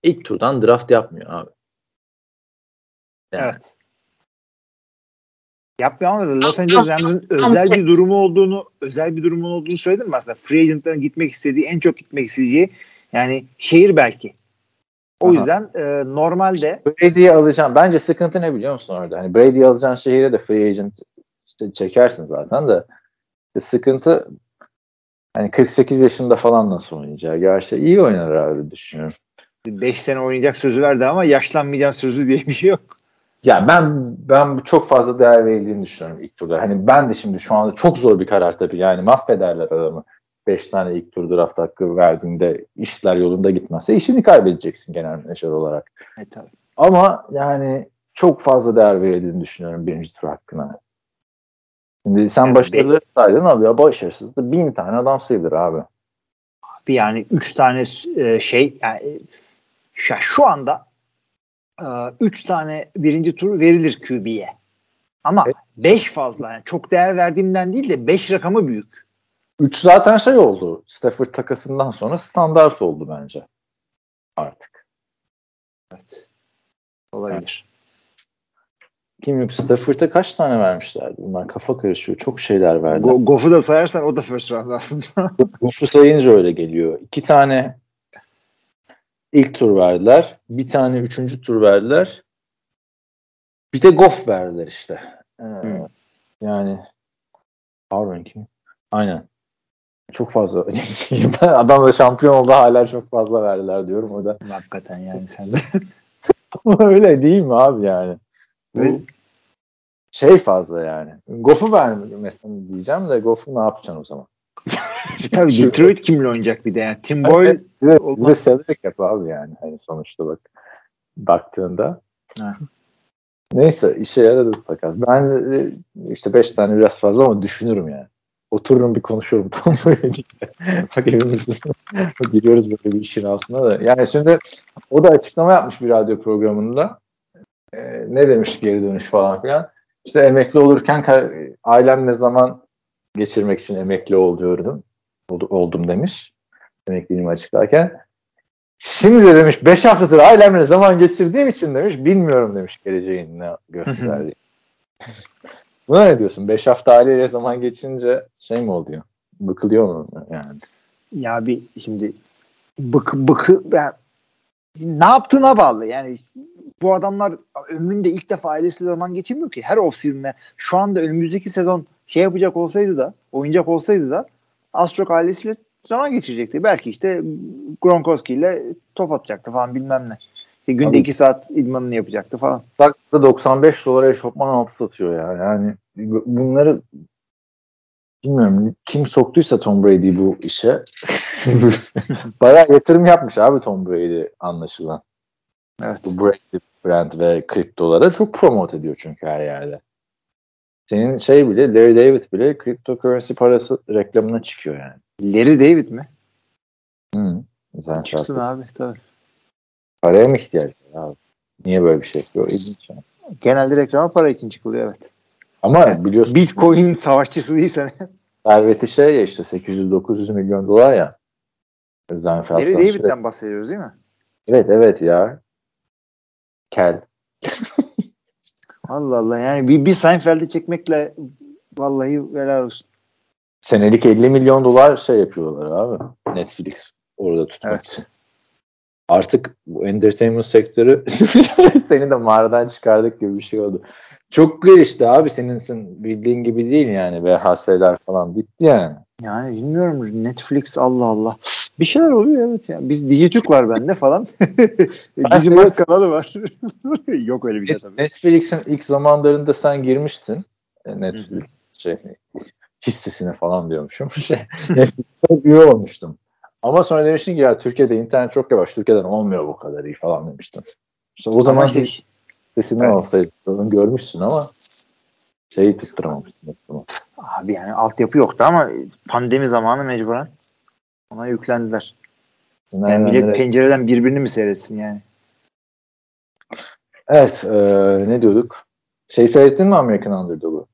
ilk turdan draft yapmıyor abi. Evet. Yapmıyor ama Los Angeles Rams'ın özel bir durumu olduğunu özel bir durumun olduğunu söyledim mi aslında? Free agent'ların gitmek istediği, en çok gitmek isteyeceği yani şehir belki. O Aha. yüzden e, normalde Brady'yi alacağım. Bence sıkıntı ne biliyor musun orada? Hani Brady'yi alacağın şehire de free agent işte çekersin zaten de. İşte sıkıntı hani 48 yaşında falan nasıl oynayacağı. Gerçi iyi oynar abi düşünüyorum. 5 sene oynayacak sözü verdi ama yaşlanmayacağım sözü diye bir şey yok. Ya ben ben çok fazla değer verildiğini düşünüyorum ilk turda. Hani ben de şimdi şu anda çok zor bir karar tabii. Yani mahvederler adamı. 5 tane ilk tur draft hakkı verdiğinde işler yolunda gitmezse işini kaybedeceksin genel menajer olarak. E, tabii. Ama yani çok fazla değer verildiğini düşünüyorum birinci tur hakkına. Şimdi sen Evet, başarılı saydın abi ya başarısız da bin tane adam sayılır abi. Bir yani 3 tane e, şey yani şu, şu anda 3 tane birinci tur verilir QB'ye. Ama Evet. 5 fazla yani çok değer verdiğimden değil de 5 rakamı büyük. 3 zaten şey oldu. Stafford takasından sonra standart oldu bence. Artık. Evet. Olabilir. Kim yok Stafford'a kaç tane vermişlerdi? Bunlar kafa karışıyor. Çok şeyler verdiler. Go- Goff'u da sayarsan o da first round aslında. Goff'u sayınca öyle geliyor. İki tane ilk tur verdiler. Bir tane üçüncü tur verdiler. Bir de Goff verdiler işte. Ee, Hmm. Yani Harvard kim? Aynen. Çok fazla. <laughs> Adam da şampiyon oldu hala çok fazla verdiler diyorum o da. Hakikaten yani sen de. <laughs> Ama öyle değil mi abi yani? Öyle. şey fazla yani. Goff'u vermesen diyeceğim de Goff'u ne yapacaksın o zaman? <laughs> <laughs> Tabii Detroit kimle oynayacak bir de yani. Tim Boyle Bir de, bir de salary cap abi yani hani sonuçta bak baktığında. Ha. Neyse işe yaradı takas. Ben işte beş tane biraz fazla ama düşünürüm yani. Otururum bir konuşurum <laughs> tam böyle Bak evimiz giriyoruz böyle bir işin altına da. Yani şimdi o da açıklama yapmış bir radyo programında. Ee, ne demiş geri dönüş falan filan. İşte emekli olurken ka- ailem ne zaman geçirmek için emekli oluyordum. Oldu- Oldum demiş. Emekliliğimi açıklarken. Şimdi de demiş 5 haftadır ailemle zaman geçirdiğim için demiş bilmiyorum demiş geleceğin ne gösterdiği. <laughs> Buna ne diyorsun? 5 hafta aileyle zaman geçince şey mi oluyor? Bıkılıyor mu yani? ya bir şimdi bık bıkı ben ne yaptığına bağlı. Yani bu adamlar ömründe ilk defa ailesiyle zaman geçirmiyor ki. Her off-season'da şu anda önümüzdeki sezon şey yapacak olsaydı da oyuncak olsaydı da az çok ailesiyle zaman geçirecekti. Belki işte Gronkowski ile top atacaktı falan bilmem ne. İşte günde Abi- iki saat idmanını yapacaktı falan. Dakika 95 dolara eşofman altı satıyor ya. Yani bu- bunları bilmiyorum kim soktuysa Tom Brady bu işe <laughs> bayağı yatırım yapmış abi Tom Brady anlaşılan. Evet. Bu Brady brand ve kriptolara çok promote ediyor çünkü her yerde. Senin şey bile Larry David bile cryptocurrency parası reklamına çıkıyor yani. Larry David mi? Hı. Sen Çıksın şarkı- abi tabii. Paraya mı ihtiyaç var abi? Niye böyle bir şey yapıyor? İlginç yani. Genelde reklama para için çıkılıyor evet. Ama biliyorsun Bitcoin savaşçısı değilsen. serveti şey ya işte 800-900 milyon dolar ya. Zenfeld'den Larry David'den bahsediyoruz değil mi? Evet evet ya. Kel. <laughs> Allah Allah yani bir, bir Seinfeld'i çekmekle vallahi helal olsun. Senelik 50 milyon dolar şey yapıyorlar abi. Netflix orada tutmak Evet. için. artık bu entertainment sektörü <laughs> seni de mağaradan çıkardık gibi bir şey oldu. Çok gelişti abi senin sen bildiğin gibi değil yani VHS'ler falan bitti yani. Yani bilmiyorum Netflix Allah Allah. Bir şeyler oluyor evet ya. Biz Dijitürk var bende falan. <laughs> Bizim evet. kanalı var. <laughs> Yok öyle bir şey tabii. Netflix'in ilk zamanlarında sen girmiştin. E, Netflix şey hissesine falan diyormuşum. <laughs> Şey, Netflix'te üye olmuştum. Ama sonra demiştin ki ya Türkiye'de internet çok yavaş. Türkiye'den olmuyor bu kadar iyi falan demiştin. İşte o zaman Ama sesinden Evet. olsaydı görmüşsün ama şeyi tutturamamışsın. Abi yani altyapı yoktu ama pandemi zamanı mecburen ona yüklendiler. Yani Nereden millet nereye- pencereden birbirini mi seyretsin yani? Evet, e, ne diyorduk? Şey seyrettin mi American Underdog'u?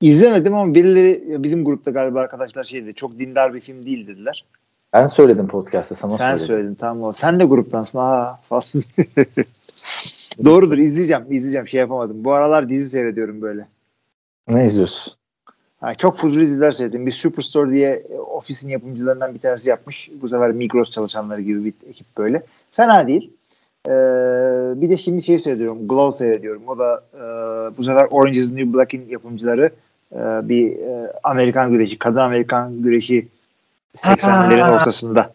İzlemedim ama birileri bizim grupta galiba arkadaşlar şey dedi. Çok dindar bir film değil dediler. Ben söyledim podcast'ta sana Sen söyledim. söyledin tamam o. Sen de gruptansın ha. <laughs> Doğrudur izleyeceğim izleyeceğim şey yapamadım. Bu aralar dizi seyrediyorum böyle. Ne izliyorsun? Ha, çok fuzuli diziler seyrettim. Bir Superstore diye e, ofisin yapımcılarından bir tanesi yapmış. Bu sefer Migros çalışanları gibi bir ekip böyle. Fena değil. Ee, bir de şimdi şey seyrediyorum. Glow seyrediyorum. O da e, bu sefer Orange is the New Black'in yapımcıları e, bir e, Amerikan güreşi, kadın Amerikan güreşi 80'lerin Aa. ortasında.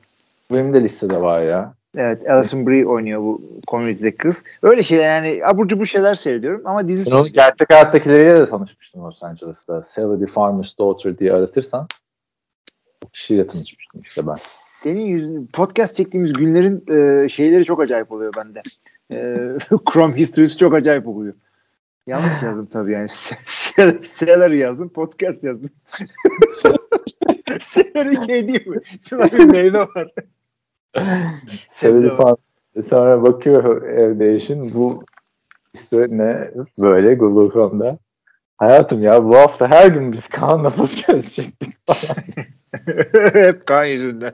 Benim de listede var ya. Evet Alison Brie oynuyor bu komünitedeki kız. Öyle şeyler yani abur cubur şeyler seyrediyorum ama dizi Ben onu gerçek hayattakileriyle de tanışmıştım Los Angeles'ta. Sally the Farmer's Daughter diye aratırsan o kişiyle tanışmıştım işte ben. senin yüzün podcast çektiğimiz günlerin e, şeyleri çok acayip oluyor bende. E, <laughs> Chrome history'si çok acayip oluyor. Yanlış <laughs> yazdım tabii yani. Se- Seller yazdım, podcast yazdım. Seller şey değil mi? Şuna bir meyve var. <laughs> Sebze Farmer. Sonra bakıyor evde eşin bu işte ne böyle Google Chrome'da. Hayatım ya bu hafta her gün biz Kaan'la podcast çektik falan. <laughs> Hep kan yüzünden.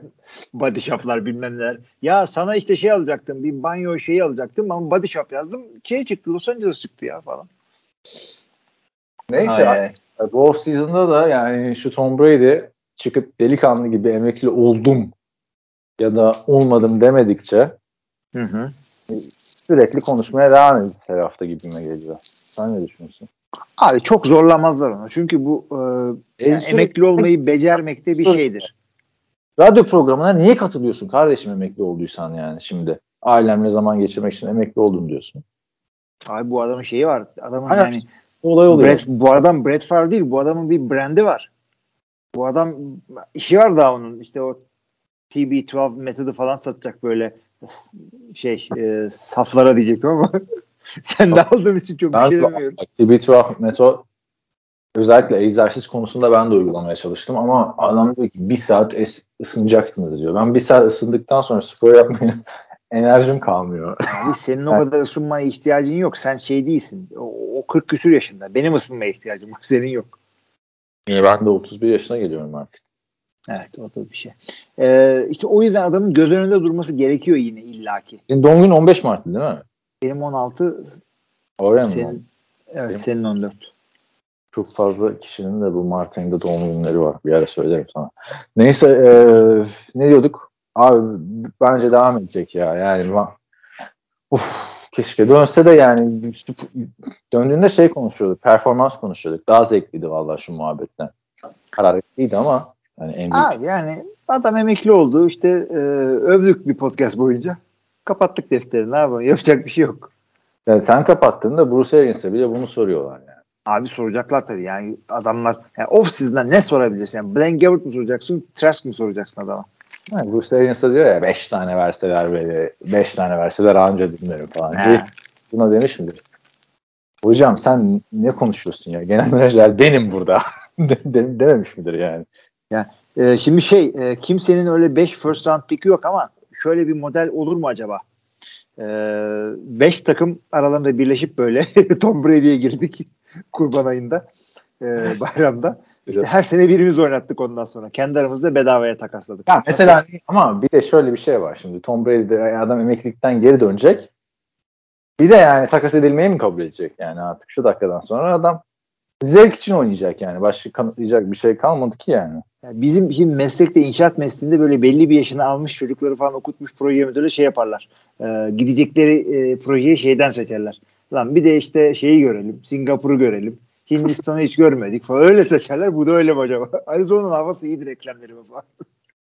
Body shop'lar bilmem neler. Ya sana işte şey alacaktım. Bir banyo şeyi alacaktım ama body shop yazdım. Şey çıktı Los Angeles çıktı ya falan. Neyse ay. bu off season'da da yani şu Tom Brady çıkıp delikanlı gibi emekli oldum ya da olmadım demedikçe Hı hı. sürekli konuşmaya devam edecek her hafta gibime geliyor. Sen ne düşünüyorsun? Abi çok zorlamazlar onu. Çünkü bu e, yani sürekli- emekli olmayı becermekte bir şeydir. Radyo programına niye katılıyorsun kardeşim emekli olduysan yani şimdi? Ailemle zaman geçirmek için emekli oldum diyorsun. Abi bu adamın şeyi var. Adamın Hayır, yani Olay oluyor. Brett, bu adam Brett Favre değil. Bu adamın bir brandi var. Bu adam işi var daha onun. İşte o TB12 metodu falan satacak böyle şey e, saflara diyecektim ama <laughs> sen de aldığın için çok bir Ben şey şu- demiyorum. CB12 meto özellikle egzersiz konusunda ben de uygulamaya çalıştım ama adam diyor ki bir saat es- ısınacaksınız diyor. Ben bir saat ısındıktan sonra spor yapmaya <laughs> enerjim kalmıyor. Abi senin o kadar ısınmaya ihtiyacın yok. Sen şey değilsin. O, o 40 küsür yaşında. Benim ısınmaya ihtiyacım var. Senin yok. Ben de 31 yaşına geliyorum artık. Evet o da bir şey. Ee, işte o yüzden adamın göz önünde durması gerekiyor yine illaki. Senin doğum günün 15 Mart'tı değil mi? Benim 16 Oraya mı? senin, evet, Benim- senin 14. Çok fazla kişinin de bu Mart ayında doğum günleri var. Bir ara söylerim sana. Neyse e, ne diyorduk? Abi bence devam edecek ya. Yani Uf, keşke dönse de yani döndüğünde şey konuşuyorduk. Performans konuşuyorduk. Daha zevkliydi vallahi şu muhabbetten. Hararetliydi ama yani büyük Abi yani adam emekli oldu. İşte e, övdük bir podcast boyunca. Kapattık defteri. Ne yapalım? <laughs> Yapacak bir şey yok. Yani sen kapattığında Bruce Arians'a bile bunu soruyorlar yani. Abi soracaklar tabii. Yani adamlar yani off season'da ne sorabilirsin? Yani Blaine Gabbert mı soracaksın? Trask mı soracaksın adama? yani Bruce Arians'a diyor ya 5 tane verseler böyle 5 tane verseler anca dinlerim falan. He. Buna demiş midir? Hocam sen ne konuşuyorsun ya? Genel menajer benim burada. <laughs> de, de- dememiş midir yani? Ee, şimdi şey e, kimsenin öyle 5 first round pick'i yok ama şöyle bir model olur mu acaba? 5 takım aralarında birleşip böyle <laughs> Tom Brady'ye girdik <laughs> kurban ayında e, <laughs> bayramda. İşte her sene birimiz oynattık ondan sonra. Kendi aramızda bedavaya takasladık. Ya mesela ama bir de şöyle bir şey var şimdi. Tom Brady de adam emeklilikten geri dönecek. Bir de yani takas edilmeyi mi kabul edecek yani artık şu dakikadan sonra adam zevk için oynayacak yani. Başka kanıtlayacak bir şey kalmadı ki yani. Yani bizim şimdi meslekte inşaat mesleğinde böyle belli bir yaşını almış çocukları falan okutmuş proje müdürü şey yaparlar. Ee, gidecekleri e, projeyi şeyden seçerler. Lan bir de işte şeyi görelim. Singapur'u görelim. Hindistan'ı hiç görmedik falan. Öyle seçerler. Bu da öyle mi acaba? <laughs> Arizona'nın havası iyidir reklamları falan.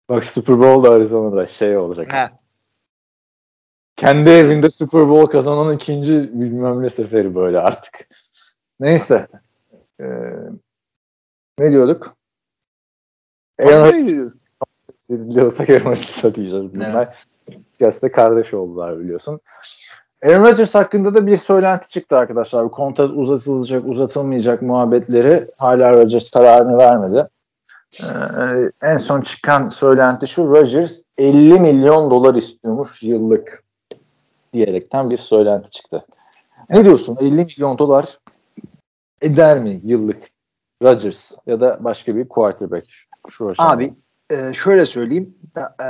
Bak Super Bowl'da Arizona'da şey olacak. Ha. Kendi evinde Super Bowl kazanan ikinci bilmem ne seferi böyle artık. Neyse. Ee, ne diyorduk? Aaron Rodgers diyorsak Aaron Rodgers'a diyeceğiz. Bunlar evet. kardeş oldular biliyorsun. Aaron Rodgers hakkında da bir söylenti çıktı arkadaşlar. Bu kontrat uzatılacak, uzatılmayacak muhabbetleri hala Rodgers kararını vermedi. Ee, en son çıkan söylenti şu Rodgers 50 milyon dolar istiyormuş yıllık diyerekten bir söylenti çıktı. Ne diyorsun? 50 milyon dolar eder mi yıllık Rodgers ya da başka bir quarterback? Şu Abi e, şöyle söyleyeyim. Da, e,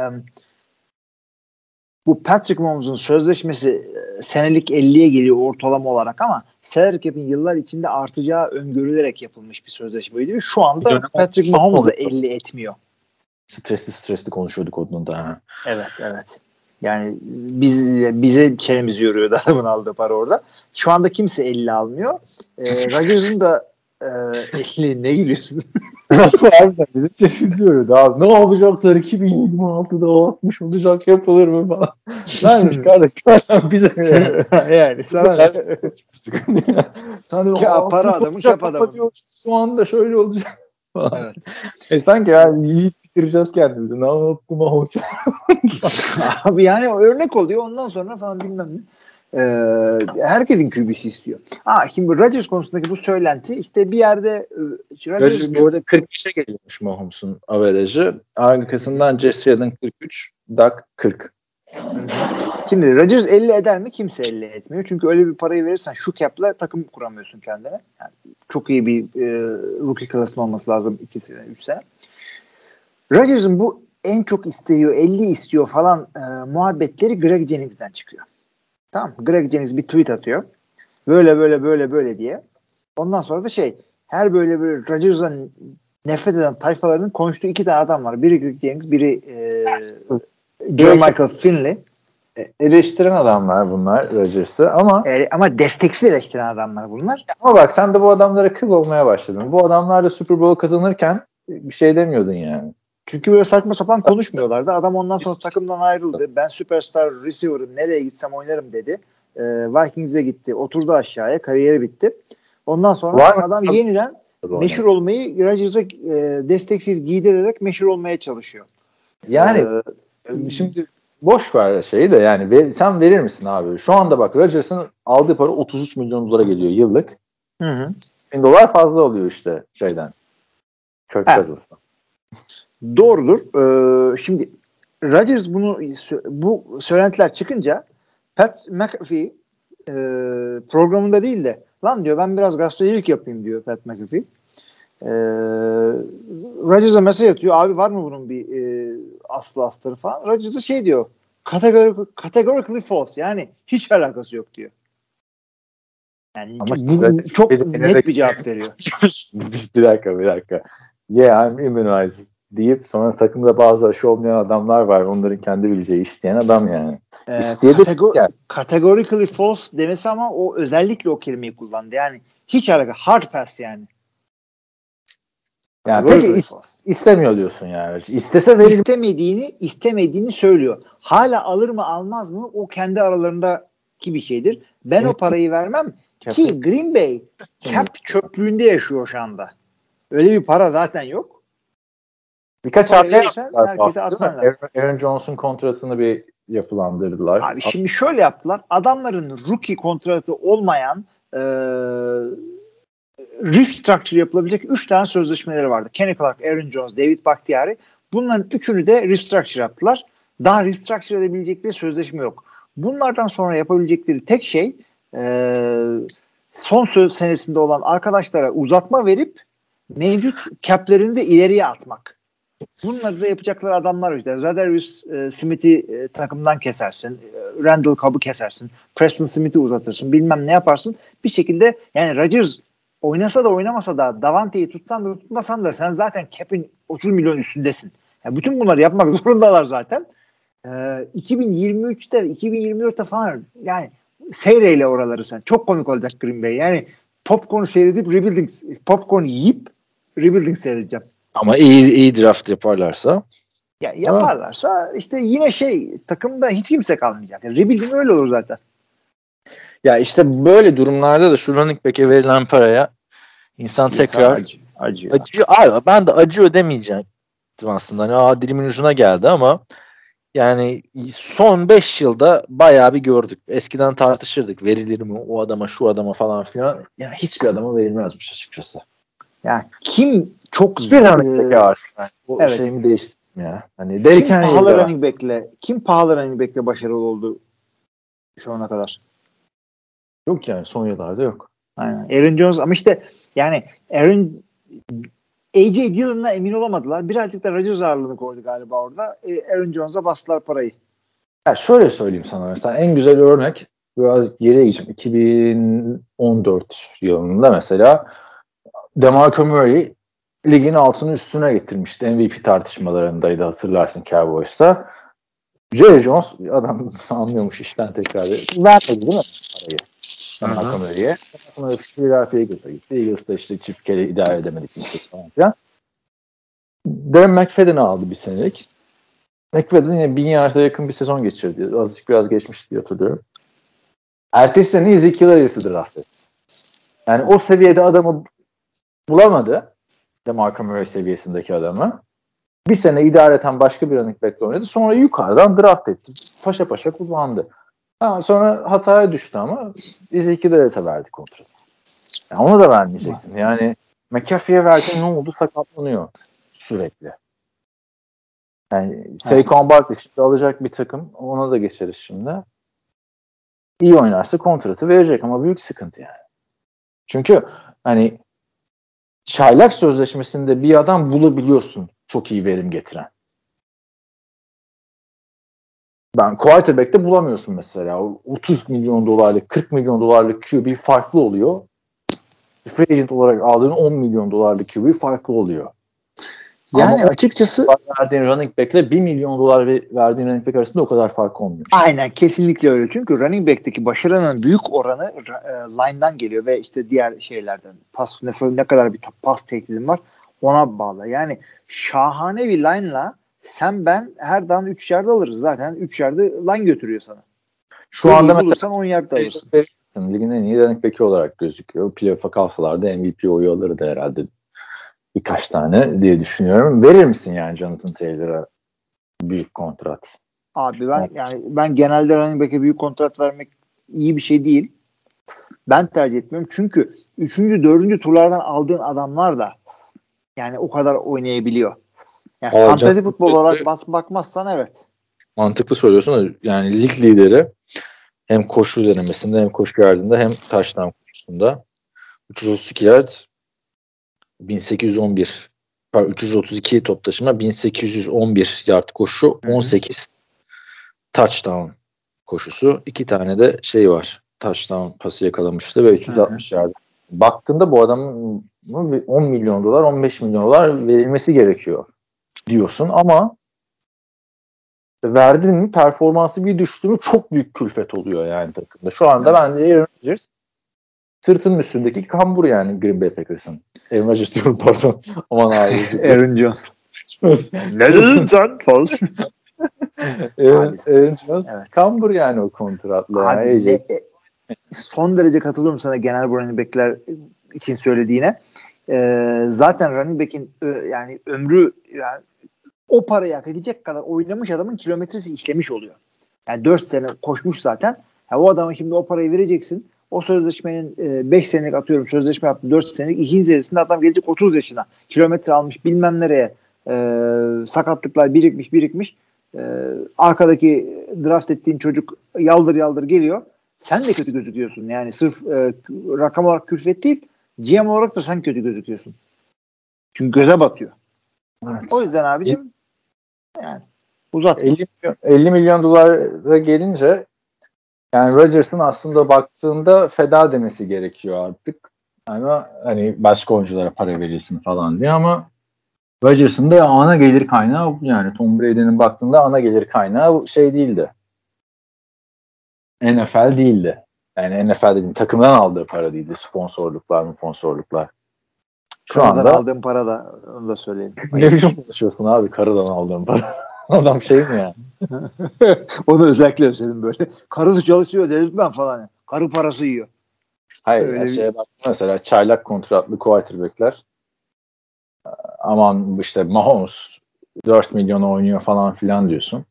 bu Patrick Mahomes'un sözleşmesi e, senelik 50'ye geliyor ortalama olarak ama salary cap'in yıllar içinde artacağı öngörülerek yapılmış bir sözleşmeydi. Şu anda Patrick Mahomes da 50 etmiyor. Stresli stresli konuşuyorduk onun da. Evet evet. Yani biz bize çenemiz yoruyordu <laughs> adamın aldığı para orada. Şu anda kimse 50 almıyor. Ee, Rodgers'ın da e, 50 ne gülüyorsun? <laughs> Harbiden bizim çenemiz yoruyordu abi. Ne yapacaklar 2026'da o 60 olacak yapılır mı falan. Neymiş <laughs> kardeş bize <laughs> yani. yani sana Sana <laughs> ya, para adamı şap adamı. Şu anda şöyle olacak. evet. E sanki yani yiğit bitireceğiz kendimizi. Ne yaptım olacak. Abi yani örnek oluyor ondan sonra falan bilmem ne. Ee, herkesin QB'si istiyor. Ha şimdi Rodgers konusundaki bu söylenti işte bir yerde e, Rodgers bu arada 45'e geliyormuş Mahomes'un averajı. Arkasından Jesse Allen 43, Doug 40. Şimdi Rodgers 50 eder mi? Kimse 50 etmiyor. Çünkü öyle bir parayı verirsen şu cap'la takım kuramıyorsun kendine. Yani çok iyi bir e, rookie klasının olması lazım 2 sene, 3 sene. Rodgers'ın bu en çok istiyor, 50 istiyor falan e, muhabbetleri Greg Jennings'den çıkıyor. Tamam Greg Jennings bir tweet atıyor. Böyle böyle böyle böyle diye. Ondan sonra da şey her böyle böyle Rodgers'dan nefret eden tayfaların konuştuğu iki tane adam var. Biri Greg Jennings, biri e, Joe Michael Finley. E, eleştiren adamlar bunlar Rodgers'ı ama e, ama desteksiz eleştiren adamlar bunlar. Ama bak sen de bu adamlara kıl olmaya başladın. Bu adamlar da Super Bowl kazanırken bir şey demiyordun yani. Çünkü böyle saçma sapan konuşmuyorlardı. Adam ondan sonra takımdan ayrıldı. Ben süperstar receiver'ım nereye gitsem oynarım dedi. Ee, Vikings'e gitti. Oturdu aşağıya. Kariyeri bitti. Ondan sonra Var adam mı? yeniden meşhur olmayı Rodgers'a e, desteksiz giydirerek meşhur olmaya çalışıyor. Yani ee, şimdi boş ver şeyi de yani ver, sen verir misin abi? Şu anda bak Rodgers'ın aldığı para 33 milyon dolara geliyor yıllık. Hı hı. Bin dolar fazla oluyor işte şeyden. Kök kazasından. Doğrudur. Ee, şimdi Rodgers bunu bu söylentiler çıkınca Pat McAfee e, programında değil de lan diyor ben biraz gazetecilik yapayım diyor Pat McAfee. E, Rodgers'a mesaj atıyor. Abi var mı bunun bir e, aslı astarı falan. Rodgers'a şey diyor. Categor categorically false. Yani hiç alakası yok diyor. Yani Ama bu, çok net bir cevap veriyor. <laughs> bir dakika bir dakika. Yeah I'm immunized deyip sonra takımda bazı aşı olmayan adamlar var. Onların kendi bileceği isteyen adam yani. Ee, kategor- yani. Categorically false demesi ama o özellikle o kelimeyi kullandı. Yani hiç alaka. Hard pass yani. Yani peki is- istemiyor diyorsun yani. İstese verir. İstemediğini, istemediğini söylüyor. Hala alır mı almaz mı o kendi aralarındaki bir şeydir. Ben evet. o parayı vermem ki Green Bay cap çöplüğünde yaşıyor şu anda. Öyle bir para zaten yok. Birkaç hamle yaptılar. Aaron Jones'un kontratını bir yapılandırdılar. Abi şimdi şöyle yaptılar. Adamların rookie kontratı olmayan e, restructure yapılabilecek 3 tane sözleşmeleri vardı. Kenny Clark, Aaron Jones, David Bakhtiari. Bunların üçünü de restructure yaptılar. Daha restructure edebilecekleri sözleşme yok. Bunlardan sonra yapabilecekleri tek şey e, son söz senesinde olan arkadaşlara uzatma verip mevcut cap'lerini de ileriye atmak. Bunları da yapacakları adamlar işte. Zadarius e, Smith'i e, takımdan kesersin. E, Randall Cobb'u kesersin. Preston Smith'i uzatırsın. Bilmem ne yaparsın. Bir şekilde yani Rodgers oynasa da oynamasa da Davante'yi tutsan da tutmasan da sen zaten cap'in 30 milyon üstündesin. Yani bütün bunları yapmak <laughs> zorundalar zaten. Ee, 2023'te 2024'te falan yani seyreyle oraları sen. Çok komik olacak Green Bay. Yani popcorn seyredip rebuilding popcorn yiyip rebuilding seyredeceğim. Ama iyi iyi draft yaparlarsa Ya yaparlarsa işte yine şey takımda hiç kimse kalmayacak. Yani rebuilding öyle olur zaten. ya işte böyle durumlarda da şu running back'e verilen paraya insan tekrar acı, acıyor. acıyor. Abi ben de acıyor demeyeceğim aslında. Hani aa, dilimin ucuna geldi ama yani son 5 yılda bayağı bir gördük. Eskiden tartışırdık verilir mi o adama şu adama falan filan. Yani hiçbir adama verilmezmiş açıkçası. Yani kim çok Bir running back'e var. Yani o evet. şeyimi değiştirdim ya. Hani kim Derrick pahalı Henry'de running back'le kim pahalı running back'le başarılı oldu şu ana kadar? yok yani son yıllarda yok. Aynen. Aaron Jones ama işte yani Aaron AJ Dillon'la emin olamadılar. Birazcık da Rodgers ağırlığını koydu galiba orada. E, Aaron Jones'a bastılar parayı. Ya şöyle söyleyeyim sana mesela en güzel örnek biraz geriye gideceğim. 2014 yılında mesela DeMarco Murray ligin altını üstüne getirmişti. MVP tartışmalarındaydı hatırlarsın Cowboys'ta. Jerry Jones adam <laughs> anlıyormuş işten tekrar. Vermedi değil mi parayı? DeMarco Murray'e. Sonra Philadelphia'ya gitti. Eagles'da işte çift kere idare edemedik. Falan filan. Darren McFadden'ı aldı bir senelik. McFadden yine bin yarda yakın bir sezon geçirdi. Azıcık biraz geçmişti diye hatırlıyorum. Ertesi sene Ezekiel Elliott'ı draft etti. Yani o seviyede adamı bulamadı. DeMarco Murray seviyesindeki adamı. Bir sene idareten başka bir running back'le oynadı. Sonra yukarıdan draft etti. Paşa paşa kullandı. Ha, sonra hataya düştü ama Ezekiel Elliott'a verdi kontratı. Yani onu da vermeyecektin. Yani McAfee'ye verdin ne oldu? Sakatlanıyor sürekli. Yani Saquon Barkley şimdi alacak bir takım. Ona da geçeriz şimdi. İyi oynarsa kontratı verecek ama büyük sıkıntı yani. Çünkü hani çaylak sözleşmesinde bir adam bulabiliyorsun çok iyi verim getiren. Ben quarterback'te bulamıyorsun mesela. 30 milyon dolarlık, 40 milyon dolarlık QB farklı oluyor. Free agent olarak aldığın 10 milyon dolarlık QB farklı oluyor. Yani Ama açıkçası verdiğin running back ile 1 milyon dolar verdiğin running back arasında o kadar fark olmuyor. aynen kesinlikle öyle. Çünkü running back'teki başarının büyük oranı e, line'dan geliyor ve işte diğer şeylerden. Pas nasıl ne kadar bir pas tehdidin var ona bağlı. Yani şahane bir line'la sen ben her dan 3 yerde alırız. Zaten 3 yerde line götürüyor sana. Şu Çok anda mesela bulursan 10 yerde alırsın. ligin en iyi running back'i olarak gözüküyor. Playoff'a kalsalar da MVP oyu alırdı herhalde birkaç tane diye düşünüyorum. Verir misin yani Jonathan Taylor'a büyük kontrat? Abi ben yani ben genelde running back'e büyük kontrat vermek iyi bir şey değil. Ben tercih etmiyorum. Çünkü 3. 4. turlardan aldığın adamlar da yani o kadar oynayabiliyor. Yani Aa, fantasy futbol olarak bas bakmazsan evet. Mantıklı söylüyorsun da yani lig lideri hem koşu denemesinde hem koşu yardımında hem taştan koşusunda 332 yard 1811 pardon, 332 top taşıma 1811 yard koşu Hı hı. 18 touchdown koşusu iki tane de şey var touchdown pası yakalamıştı ve 360 yard baktığında bu adamın 10 milyon dolar 15 milyon dolar verilmesi gerekiyor diyorsun ama verdin mi performansı bir düştü mü çok büyük külfet oluyor yani takımda. Şu anda bence Aaron Rodgers sırtının üstündeki kambur yani Green Bay Packers'ın. Aaron Rodgers diyorum pardon. <laughs> Aman abi. <laughs> Aaron Jones. ne dedin sen falan? Aaron, Jones evet. kambur yani o kontratla. Abi yani. ne- e, son derece katılıyorum sana genel running back'ler için söylediğine. Ee, zaten running back'in ö- yani ömrü yani o parayı hak edecek kadar oynamış adamın kilometresi işlemiş oluyor. Yani 4 sene koşmuş zaten. Ya o adama şimdi o parayı vereceksin. O sözleşmenin 5 senelik atıyorum sözleşme yaptı 4 senelik. ikinci senesinde adam gelecek 30 yaşına. Kilometre almış bilmem nereye. Ee, sakatlıklar birikmiş birikmiş. Ee, arkadaki draft ettiğin çocuk yaldır yaldır geliyor. Sen de kötü gözüküyorsun. Yani sırf e, rakam olarak külfet değil, GM olarak da sen kötü gözüküyorsun. Çünkü göze batıyor. Evet. O yüzden abicim yani uzat. 50 milyon, 50 milyon dolara gelince yani Rodgers'ın aslında baktığında feda demesi gerekiyor artık. Ama hani başka oyunculara para verilsin falan diye ama Rodgers'ın da ana gelir kaynağı yani Tom Brady'nin baktığında ana gelir kaynağı şey değildi. NFL değildi. Yani NFL dediğim takımdan aldığı para değildi. Sponsorluklar mı sponsorluklar. Şu Karıdan anda aldığım para da onu da söyleyeyim. <laughs> ne biçim konuşuyorsun abi karıdan aldığım para. Adam şey mi ya? <laughs> onu özellikle özledim böyle. Karısı çalışıyor delirtmem falan. Karı parası yiyor. Hayır Öyle yani şeye bak mesela çaylak kontratlı quarterback'ler aman işte Mahomes 4 milyona oynuyor falan filan diyorsun.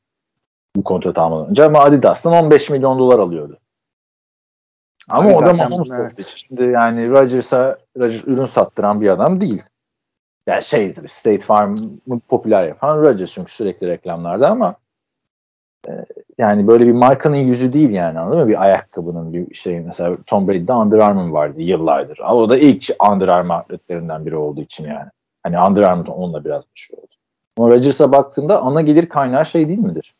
Bu kontrat almadan önce ama Adidas'tan 15 milyon dolar alıyordu. Ama o da Mahomes evet. Şimdi yani Rodgers'a Rodgers ürün sattıran bir adam değil. Yani şey State Farm'ı popüler yapan Rodgers çünkü sürekli reklamlarda ama e, yani böyle bir markanın yüzü değil yani anladın mı? Bir ayakkabının bir şey mesela Tom Brady'de Under Armour vardı yıllardır. O da ilk Under Armour atletlerinden biri olduğu için yani. Hani Under Armour onunla biraz bir şey oldu. Ama Rodgers'a baktığında ana gelir kaynağı şey değil midir?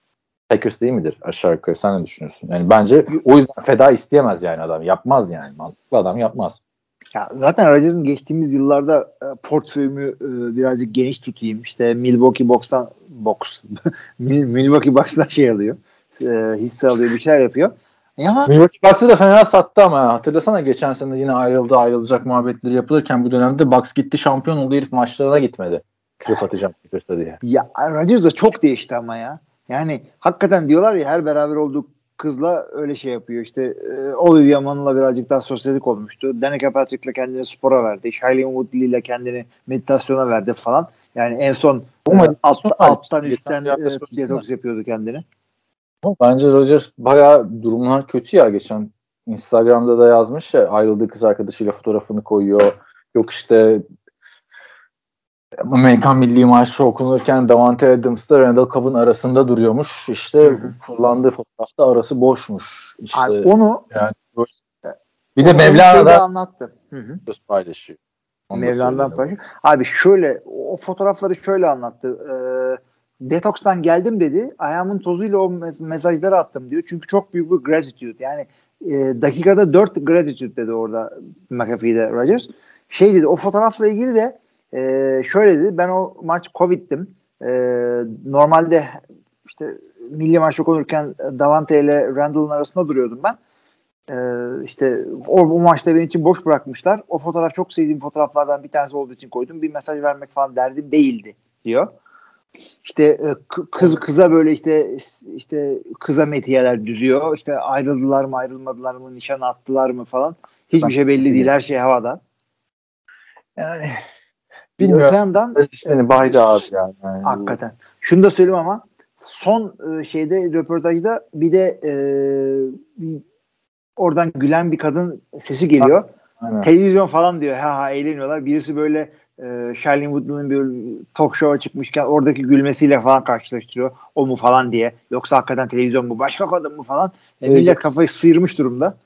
Packers değil midir aşağı yukarı sen ne düşünüyorsun? Yani bence o yüzden feda isteyemez yani adam. Yapmaz yani. Mantıklı adam yapmaz. Ya zaten Rodgers'ın geçtiğimiz yıllarda e, portföyümü e, birazcık geniş tutayım. İşte Milwaukee Box'tan box. <laughs> Milwaukee Bucks'tan şey alıyor. E, hisse alıyor, bir şeyler yapıyor. Ya. Milwaukee Bucks'ı da fena sattı ama hatırlasana geçen sene yine ayrıldı ayrılacak muhabbetleri yapılırken bu dönemde Bucks gitti şampiyon oldu herif maçlarına gitmedi. Klip atacağım Clippers'ta diye. Ya Rodgers da çok değişti ama ya. Yani hakikaten diyorlar ya her beraber olduk kızla öyle şey yapıyor. İşte e, Olivia Munn'la birazcık daha sosyetik olmuştu. Danica Patrick'le kendini spora verdi. Shailene Woodley ile kendini meditasyona verdi falan. Yani en son Ama alt, alttan üstten e, detoks yapıyordu kendini. Bence Roger bayağı durumlar kötü ya geçen Instagram'da da yazmış ya ayrıldığı kız arkadaşıyla fotoğrafını koyuyor. Yok işte Amerikan Milli Marşı okunurken Davante Adams'la Randall Cobb'ın arasında duruyormuş. İşte Hı-hı. kullandığı fotoğrafta arası boşmuş. İşte Abi onu yani böyle. bir de Mevlana'da anlattı. Göz paylaşıyor. Mevlana'dan paylaşıyor. Abi şöyle o fotoğrafları şöyle anlattı. Ee, detokstan geldim dedi. Ayağımın tozuyla o mesajları attım diyor. Çünkü çok büyük bir gratitude. Yani e, dakikada 4 gratitude dedi orada McAfee'de Rodgers. Şey dedi o fotoğrafla ilgili de e, şöyle dedi. Ben o maç Covid'dim. E, normalde işte milli maç olurken Davante ile Randall'ın arasında duruyordum ben. Ee, işte o, o maçta benim için boş bırakmışlar. O fotoğraf çok sevdiğim fotoğraflardan bir tanesi olduğu için koydum. Bir mesaj vermek falan derdim değildi diyor. İşte e, kız kıza böyle işte işte kıza metiyeler düzüyor. İşte ayrıldılar mı ayrılmadılar mı nişan attılar mı falan. Hiçbir Bak, şey belli değil. Her şey havada. Yani bilmiyorum. Öte yandan yani bayda abi yani. yani. Hakikaten. Şunu da söyleyeyim ama son e, şeyde röportajda bir de e, bir, oradan gülen bir kadın sesi geliyor. Aynen. Televizyon falan diyor. Ha ha eğleniyorlar. Birisi böyle e, Shailene Woodley'nin bir talk show'a çıkmışken oradaki gülmesiyle falan karşılaştırıyor. O mu falan diye. Yoksa hakikaten televizyon mu başka kadın mı falan. E, evet. Millet kafayı sıyırmış durumda.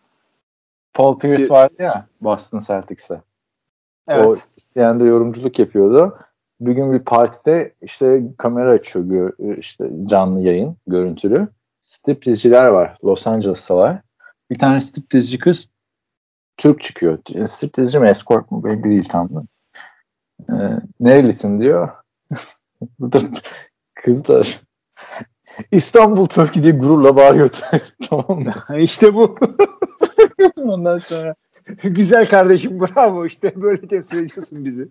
Paul Pierce vardı ya Boston Celtics'te. Evet. O isteyen de yorumculuk yapıyordu. Bir gün bir partide işte kamera açıyor işte canlı yayın görüntülü. Striptizciler var. Los Angeles'talar. Bir tane striptizci kız Türk çıkıyor. Striptizci mi escort mu belli değil tam da. Ee, nerelisin diyor. <laughs> Kız da İstanbul Türkiye diye gururla bağırıyordu. <laughs> tamam mı? İşte bu. <laughs> Ondan sonra <laughs> güzel kardeşim bravo işte <laughs> böyle temsil ediyorsun bizi.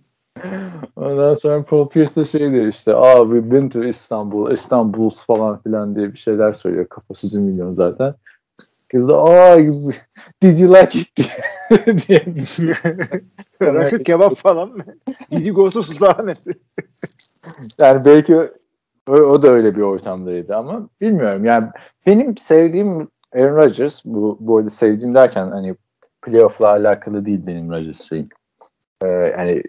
Ondan sonra Paul Pierce de şey diyor işte aa we've been to İstanbul, İstanbul falan filan diye bir şeyler söylüyor. Kafası bir milyon zaten. Kız da aa did you like it <laughs> diye. Rakı kebap falan mı? Did you go to Sultanahmet? yani belki o, o da öyle bir ortamdaydı ama bilmiyorum. Yani benim sevdiğim Aaron Rodgers bu, bu arada sevdiğim derken hani playoff'la alakalı değil benim Rodgers şeyim. Ee, yani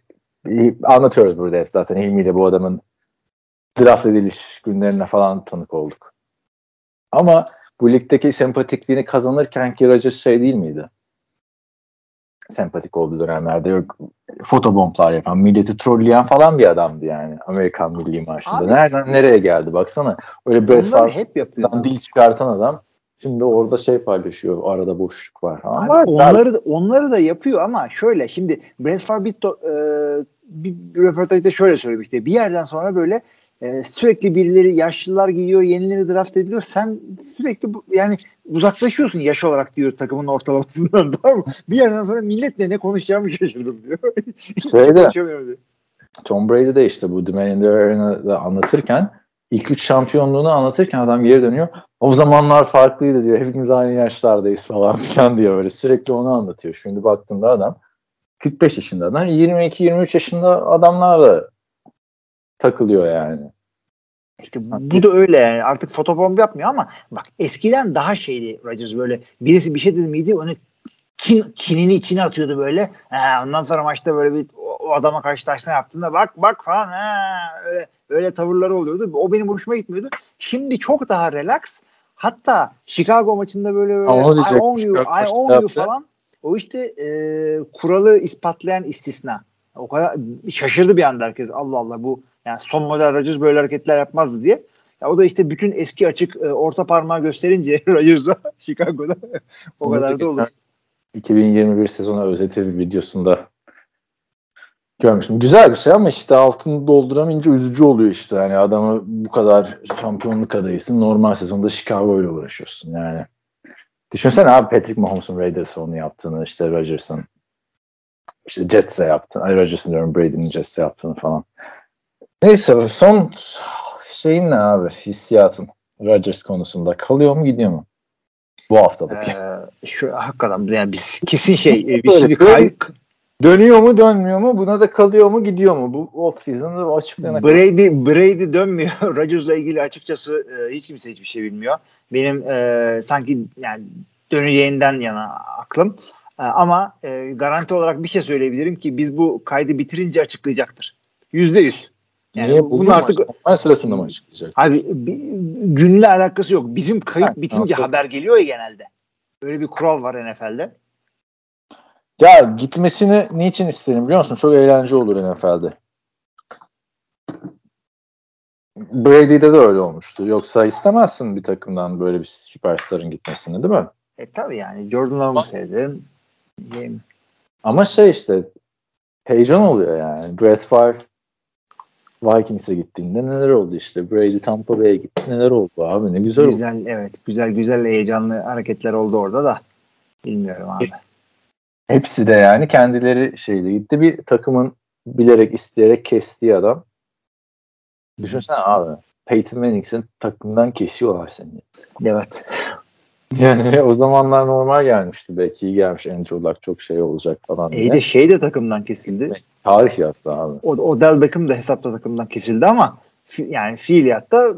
anlatıyoruz burada hep zaten Hilmi ile bu adamın draft ediliş günlerine falan tanık olduk. Ama bu ligdeki sempatikliğini kazanırken ki Rodgers şey değil miydi? Sempatik olduğu dönemlerde yok fotobomblar yapan, milleti trolleyen falan bir adamdı yani Amerikan Milli Marşı'nda. Abi, Nereden nereye geldi baksana. Öyle Brett Favre'dan dil çıkartan adam Şimdi orada şey paylaşıyor. Arada boşluk var. Abi Ama onları da, onları da yapıyor ama şöyle şimdi bir, to- e, bir, bir röportajda şöyle söylemişti. Bir yerden sonra böyle e, sürekli birileri yaşlılar giyiyor, yenileri draft ediliyor. Sen sürekli bu, yani uzaklaşıyorsun yaş olarak diyor takımın ortalamasından tamam mı? Bir yerden sonra milletle ne konuşacağımı şaşırdım diyor. <laughs> Şeyde- diyor. Tom Brady de işte bu Man in the Arena'da anlatırken ilk üç şampiyonluğunu anlatırken adam geri dönüyor. O zamanlar farklıydı diyor. Hepimiz aynı yaşlardayız falan <laughs> filan diyor. Böyle sürekli onu anlatıyor. Şimdi baktığında adam 45 yaşında adam 22-23 yaşında adamlarla takılıyor yani. İşte bu da öyle yani. Artık fotobomb yapmıyor ama bak eskiden daha şeydi Rodgers böyle birisi bir şey dedi miydi onu kin, kinini içine atıyordu böyle. Ha, ondan sonra maçta böyle bir o, o adama karşı taştan yaptığında bak bak falan ha, öyle öyle tavırları oluyordu. O benim hoşuma gitmiyordu. Şimdi çok daha relax. Hatta Chicago maçında böyle böyle Ama o I own you, I own you falan. O işte e, kuralı ispatlayan istisna. O kadar şaşırdı bir anda herkes. Allah Allah bu yani son model Rodgers böyle hareketler yapmazdı diye. Ya o da işte bütün eski açık e, orta parmağı gösterince <laughs> Rodgers'a Chicago'da <laughs> o kadar da olur. 2021 sezonu özeti videosunda görmüştüm. Güzel bir şey ama işte altını dolduramayınca üzücü oluyor işte. Yani adamı bu kadar şampiyonluk adayısın. Normal sezonda Chicago ile uğraşıyorsun yani. Düşünsene abi Patrick Mahomes'un Raiders'a onu yaptığını işte Rodgers'ın işte Jets'e yaptığını. Ay Rodgers'ın diyorum Brady'nin Jets'e yaptığını falan. Neyse son şeyin ne abi hissiyatın Rodgers konusunda kalıyor mu gidiyor mu? Bu haftalık. Ee, şu hakikaten yani biz kesin şey e, şimdi böyle kay, Dönüyor mu dönmüyor mu? Buna da kalıyor mu gidiyor mu? Bu off season'da açıklayana kadar. Brady Brady dönmüyor. <laughs> Rodgers'la ilgili açıkçası e, hiç kimse hiçbir şey bilmiyor. Benim e, sanki yani döneceğinden yana aklım. E, ama e, garanti olarak bir şey söyleyebilirim ki biz bu kaydı bitirince açıklayacaktır. Yüzde yüz. Yani Niye? bunu Bugün artık normal sırasında mı açıklayacak? abi bir, günle alakası yok. Bizim kayıt Ha, bitince haber geliyor ya genelde. Öyle bir kural var NFL'de. Ya gitmesini niçin isterim biliyor musun? Çok eğlence olur NFL'de. Brady'de de öyle olmuştu. Yoksa istemezsin bir takımdan böyle bir süperstarın gitmesini değil mi? E tabii yani Jordan Love'ı sevdim. Game. Ama şey işte heyecan oluyor yani. Brett Favre Vikings'e gittiğinde neler oldu işte. Brady Tampa Bay'e gitti. Neler oldu abi ne güzel, oldu. Güzel evet güzel güzel heyecanlı hareketler oldu orada da. Bilmiyorum abi. Hepsi de yani kendileri şeyle gitti. Bir takımın bilerek isteyerek kestiği adam. Düşünsene abi. Peyton Manning'sin takımdan kesiyorlar seni. Evet. Yani <laughs> o zamanlar normal gelmişti. Belki iyi gelmiş. Andrew Luck çok şey olacak falan diye. İyi de şey de takımdan kesildi. Tarih yazdı abi. O, Odell Beckham da hesapta takımdan kesildi ama fi, yani fiiliyatta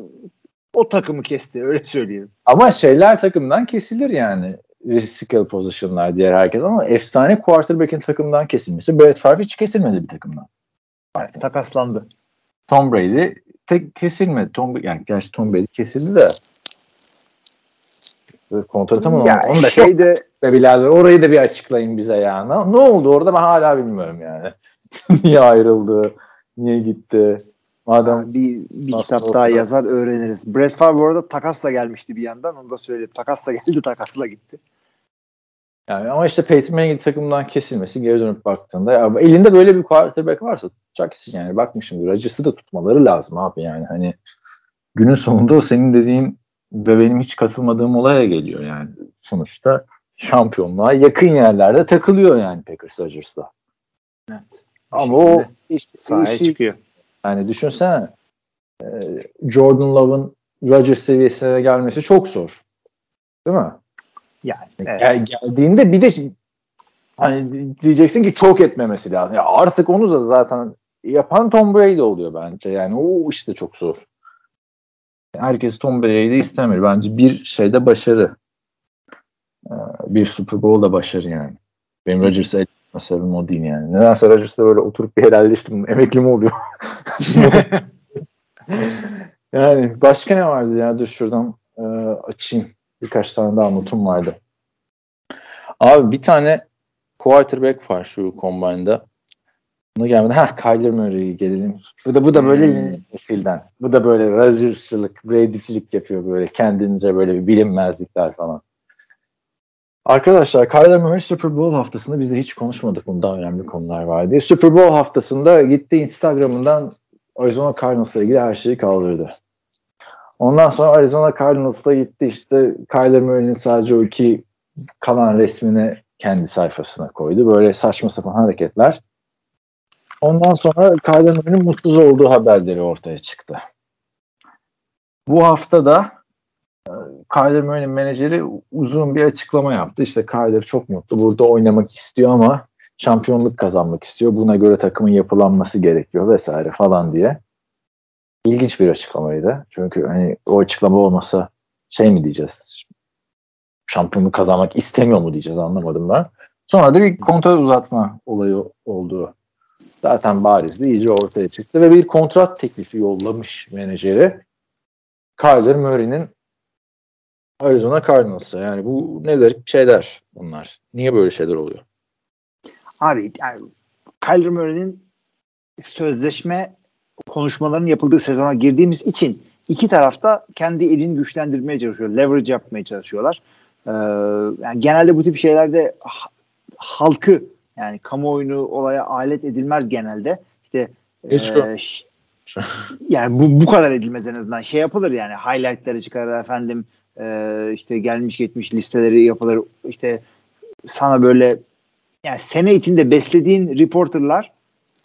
o takımı kesti öyle söyleyeyim. Ama şeyler takımdan kesilir yani. Skill position'lar diğer herkes ama efsane quarterback'in takımdan kesilmesi. Brett Favre hiç kesilmedi bir takımdan. Takaslandı. Tom Brady tek kesilmedi. Tom yani gerçi Tom Brady kesildi de kontratı mı? Ya Onu da şeyde be birader. Orayı da bir açıklayın bize ya. Ne, ne oldu orada ben hala bilmiyorum yani. <laughs> niye ayrıldı? Niye gitti? Madem bir, bir Nasıl kitap oldu? daha yazar öğreniriz. Brett Favre bu arada takasla gelmişti bir yandan onu da söyleyeyim. Takasla geldi takasla gitti. Yani ama işte Peyton Manning takımdan kesilmesi geri dönüp baktığında ya elinde böyle bir quarterback varsa tutacak kişi yani. Şimdi Rodgers'ı da tutmaları lazım abi yani. Hani günün sonunda o senin dediğin ve benim hiç katılmadığım olaya geliyor yani. Sonuçta şampiyonluğa yakın yerlerde takılıyor yani Packers Rodgers'la. Evet. Ama o Şimdi iş, Sahaya işi çıkıyor. Yani düşünsene e, Jordan Love'ın Rodgers seviyesine gelmesi çok zor. Değil mi? Yani evet. Gel, geldiğinde bir de hani diyeceksin ki çok etmemesi lazım. Ya artık onu da zaten yapan Tom Brady oluyor bence. Yani o işte çok zor. Herkes Tom Brady'yi istemiyor. Bence bir şeyde başarı. Ee, Bir Super Bowl'da başarı yani. Benim Rodgers'a etme sebebim o değil yani. Nedense Rodgers'la böyle oturup bir helalleştim. <laughs> Emekli mi oluyor? <laughs> yani başka ne vardı ya? Dur şuradan e, açayım. Birkaç tane daha notum vardı. Abi bir tane quarterback var şu combine'da. Buna gelmedi. Ha Kyler Murray'e gelelim. Bu da bu da böyle yeni nesilden. Bu da böyle Rodgers'çılık, Brady'cilik yapıyor böyle kendince böyle bir bilinmezlikler falan. Arkadaşlar Kyler Murray Super Bowl haftasında biz de hiç konuşmadık bunda önemli konular var diye. Super Bowl haftasında gitti Instagram'ından Arizona Cardinals'la ilgili her şeyi kaldırdı. Ondan sonra Arizona Cardinals'ta gitti işte Kyler Murray'nin sadece o iki kalan resmini kendi sayfasına koydu. Böyle saçma sapan hareketler. Ondan sonra Kyler Murray'nin mutsuz olduğu haberleri ortaya çıktı. Bu hafta da e, Kyler Murray'nin menajeri uzun bir açıklama yaptı. İşte Kyler çok mutlu. Burada oynamak istiyor ama şampiyonluk kazanmak istiyor. Buna göre takımın yapılanması gerekiyor vesaire falan diye. İlginç bir açıklamaydı. Çünkü hani o açıklama olmasa şey mi diyeceğiz? Şampiyonluk kazanmak istemiyor mu diyeceğiz anlamadım ben. Sonra da bir kontrat uzatma olayı oldu. Zaten barizdi. iyice ortaya çıktı ve bir kontrat teklifi yollamış menajeri. Kyler Murray'nin Arizona Cardinals'a. Yani bu ne garip şeyler bunlar. Niye böyle şeyler oluyor? Abi yani Kyler Murray'nin sözleşme konuşmaların yapıldığı sezona girdiğimiz için iki tarafta kendi elini güçlendirmeye çalışıyor. Leverage yapmaya çalışıyorlar. Ee, yani genelde bu tip şeylerde halkı yani kamuoyunu olaya alet edilmez genelde. İşte Hiç e, yani bu, bu kadar edilmez en azından. Şey yapılır yani highlightları çıkarır efendim e, işte gelmiş geçmiş listeleri yapılır. İşte sana böyle yani sene içinde beslediğin reporterlar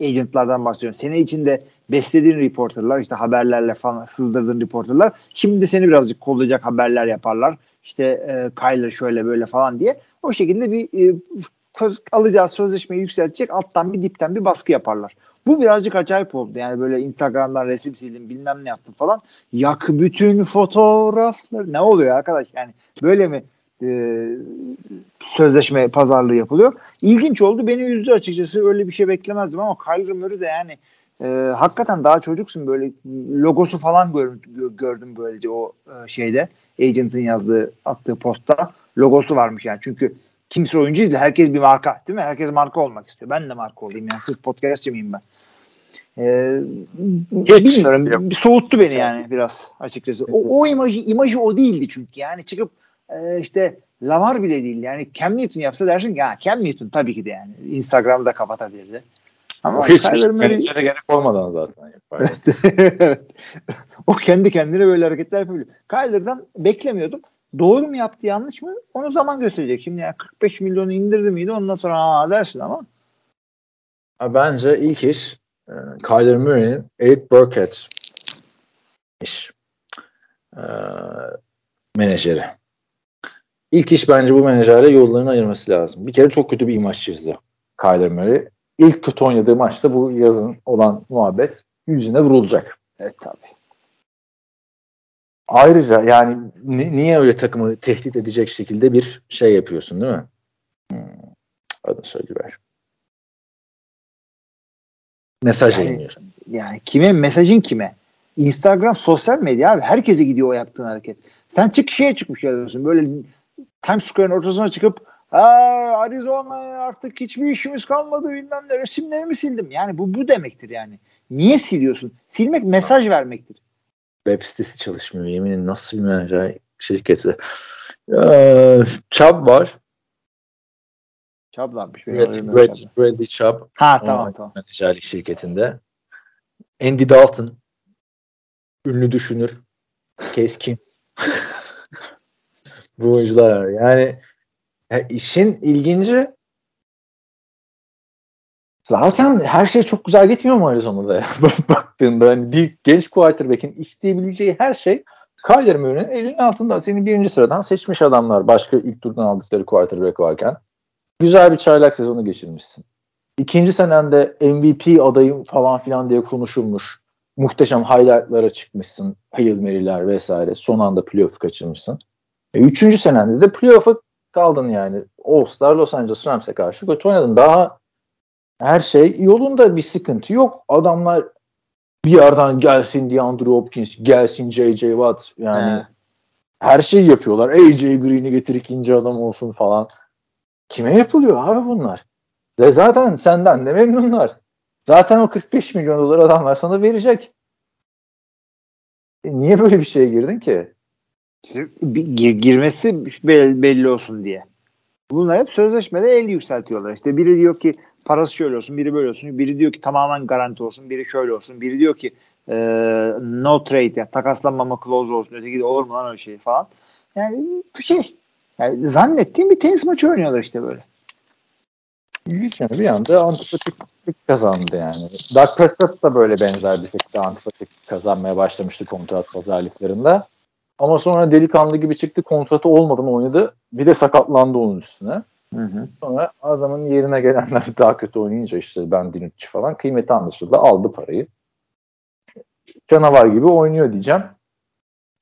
agentlardan bahsediyorum. Sene içinde beslediğin reporterlar işte haberlerle falan sızdırdığın reporterlar şimdi seni birazcık kollayacak haberler yaparlar. İşte e, Kyler şöyle böyle falan diye. O şekilde bir e, alacağı sözleşmeyi yükseltecek alttan bir dipten bir baskı yaparlar. Bu birazcık acayip oldu. Yani böyle Instagram'dan resim sildim bilmem ne yaptım falan. Yak bütün fotoğraflar. Ne oluyor arkadaş? Yani böyle mi e, sözleşme pazarlığı yapılıyor? İlginç oldu. Beni üzdü açıkçası. Öyle bir şey beklemezdim ama Kyler Murray de yani e, hakikaten daha çocuksun böyle logosu falan gör, gördüm böylece o e, şeyde agent'ın yazdığı attığı postta logosu varmış yani çünkü kimse oyuncu değil herkes bir marka değil mi? Herkes marka olmak istiyor. Ben de marka olayım yani sırf podcastçı mıyım ben? Ee, Hiç. bilmiyorum bir soğuttu beni yani biraz açıkçası. O, o imajı imajı o değildi çünkü. Yani çıkıp e, işte Lamar bile değil yani Cam Newton yapsa dersin ki ha Cam Newton tabii ki de yani Instagram'da kapatabilirdi ama hiç, hiç menajere gerek olmadan zaten yapar. <laughs> o kendi kendine böyle hareketler yapıyor. Kyler'dan beklemiyordum. Doğru mu yaptı yanlış mı? Onu zaman gösterecek. Şimdi yani 45 milyonu indirdi miydi ondan sonra aa dersin ama. Bence ilk iş e, Kyler Murray'in Eric Burkett iş e, menajeri. İlk iş bence bu menajerle yollarını ayırması lazım. Bir kere çok kötü bir imaj çizdi Kyler Murray ilk kötü oynadığı maçta bu yazın olan muhabbet yüzüne vurulacak. Evet tabii. Ayrıca yani ni- niye öyle takımı tehdit edecek şekilde bir şey yapıyorsun değil mi? Hmm. Adını söyleyiver. Mesaj yani, yayınlıyorsun. Yani kime? Mesajın kime? Instagram sosyal medya abi. Herkese gidiyor o yaptığın hareket. Sen çık şeye çıkmış yazıyorsun. Böyle Times Square'ın ortasına çıkıp Arizona artık hiçbir işimiz kalmadı bilmem ne resimlerimi sildim. Yani bu bu demektir yani. Niye siliyorsun? Silmek mesaj vermektir. Web sitesi çalışmıyor. Yemin nasıl bir menajer şirketi. Ee, Chubb var. Chubb varmış. Brad, Brad, Bradley Chubb. Ha tamam tamam. Menajerlik şirketinde. Andy Dalton. Ünlü düşünür. Keskin. <laughs> bu oyuncular. Yani ya işin ilginci zaten her şey çok güzel gitmiyor mu Arizona'da <laughs> ya? Baktığında hani bir genç quarterback'in isteyebileceği her şey Kyler Murray'nin elinin altında. Seni birinci sıradan seçmiş adamlar başka ilk turdan aldıkları quarterback varken. Güzel bir çaylak sezonu geçirmişsin. İkinci senende MVP adayım falan filan diye konuşulmuş. Muhteşem highlightlara çıkmışsın. Hail Mary'ler vesaire. Son anda playoff kaçırmışsın. E, üçüncü senende de playoff'a kaldın yani. All-Star Los Angeles Rams'e karşı kötü oynadın. Daha her şey yolunda bir sıkıntı yok. Adamlar bir yerden gelsin DeAndre Hopkins, gelsin J.J. Watt yani He. her şeyi yapıyorlar. AJ Green'i getir ikinci adam olsun falan. Kime yapılıyor abi bunlar? Ve zaten senden de memnunlar. Zaten o 45 milyon dolar adamlar sana verecek. E niye böyle bir şeye girdin ki? Gir, girmesi belli, olsun diye. Bunlar hep sözleşmede el yükseltiyorlar. İşte biri diyor ki parası şöyle olsun, biri böyle olsun, biri diyor ki tamamen garanti olsun, biri şöyle olsun, biri diyor ki e, no trade yani takaslanmama clause olsun, öteki de olur mu lan öyle şey falan. Yani bir şey. Yani zannettiğim bir tenis maçı oynuyorlar işte böyle. İlginç yani bir anda antipatik kazandı yani. Doug Prescott da böyle benzer bir şekilde antipatik kazanmaya başlamıştı kontrat pazarlıklarında. Ama sonra delikanlı gibi çıktı kontratı olmadan oynadı. Bir de sakatlandı onun üstüne. Hı hı. Sonra adamın yerine gelenler <laughs> daha kötü oynayınca işte ben Dinucci falan kıymeti anlaşıldı. Aldı parayı. Canavar gibi oynuyor diyeceğim.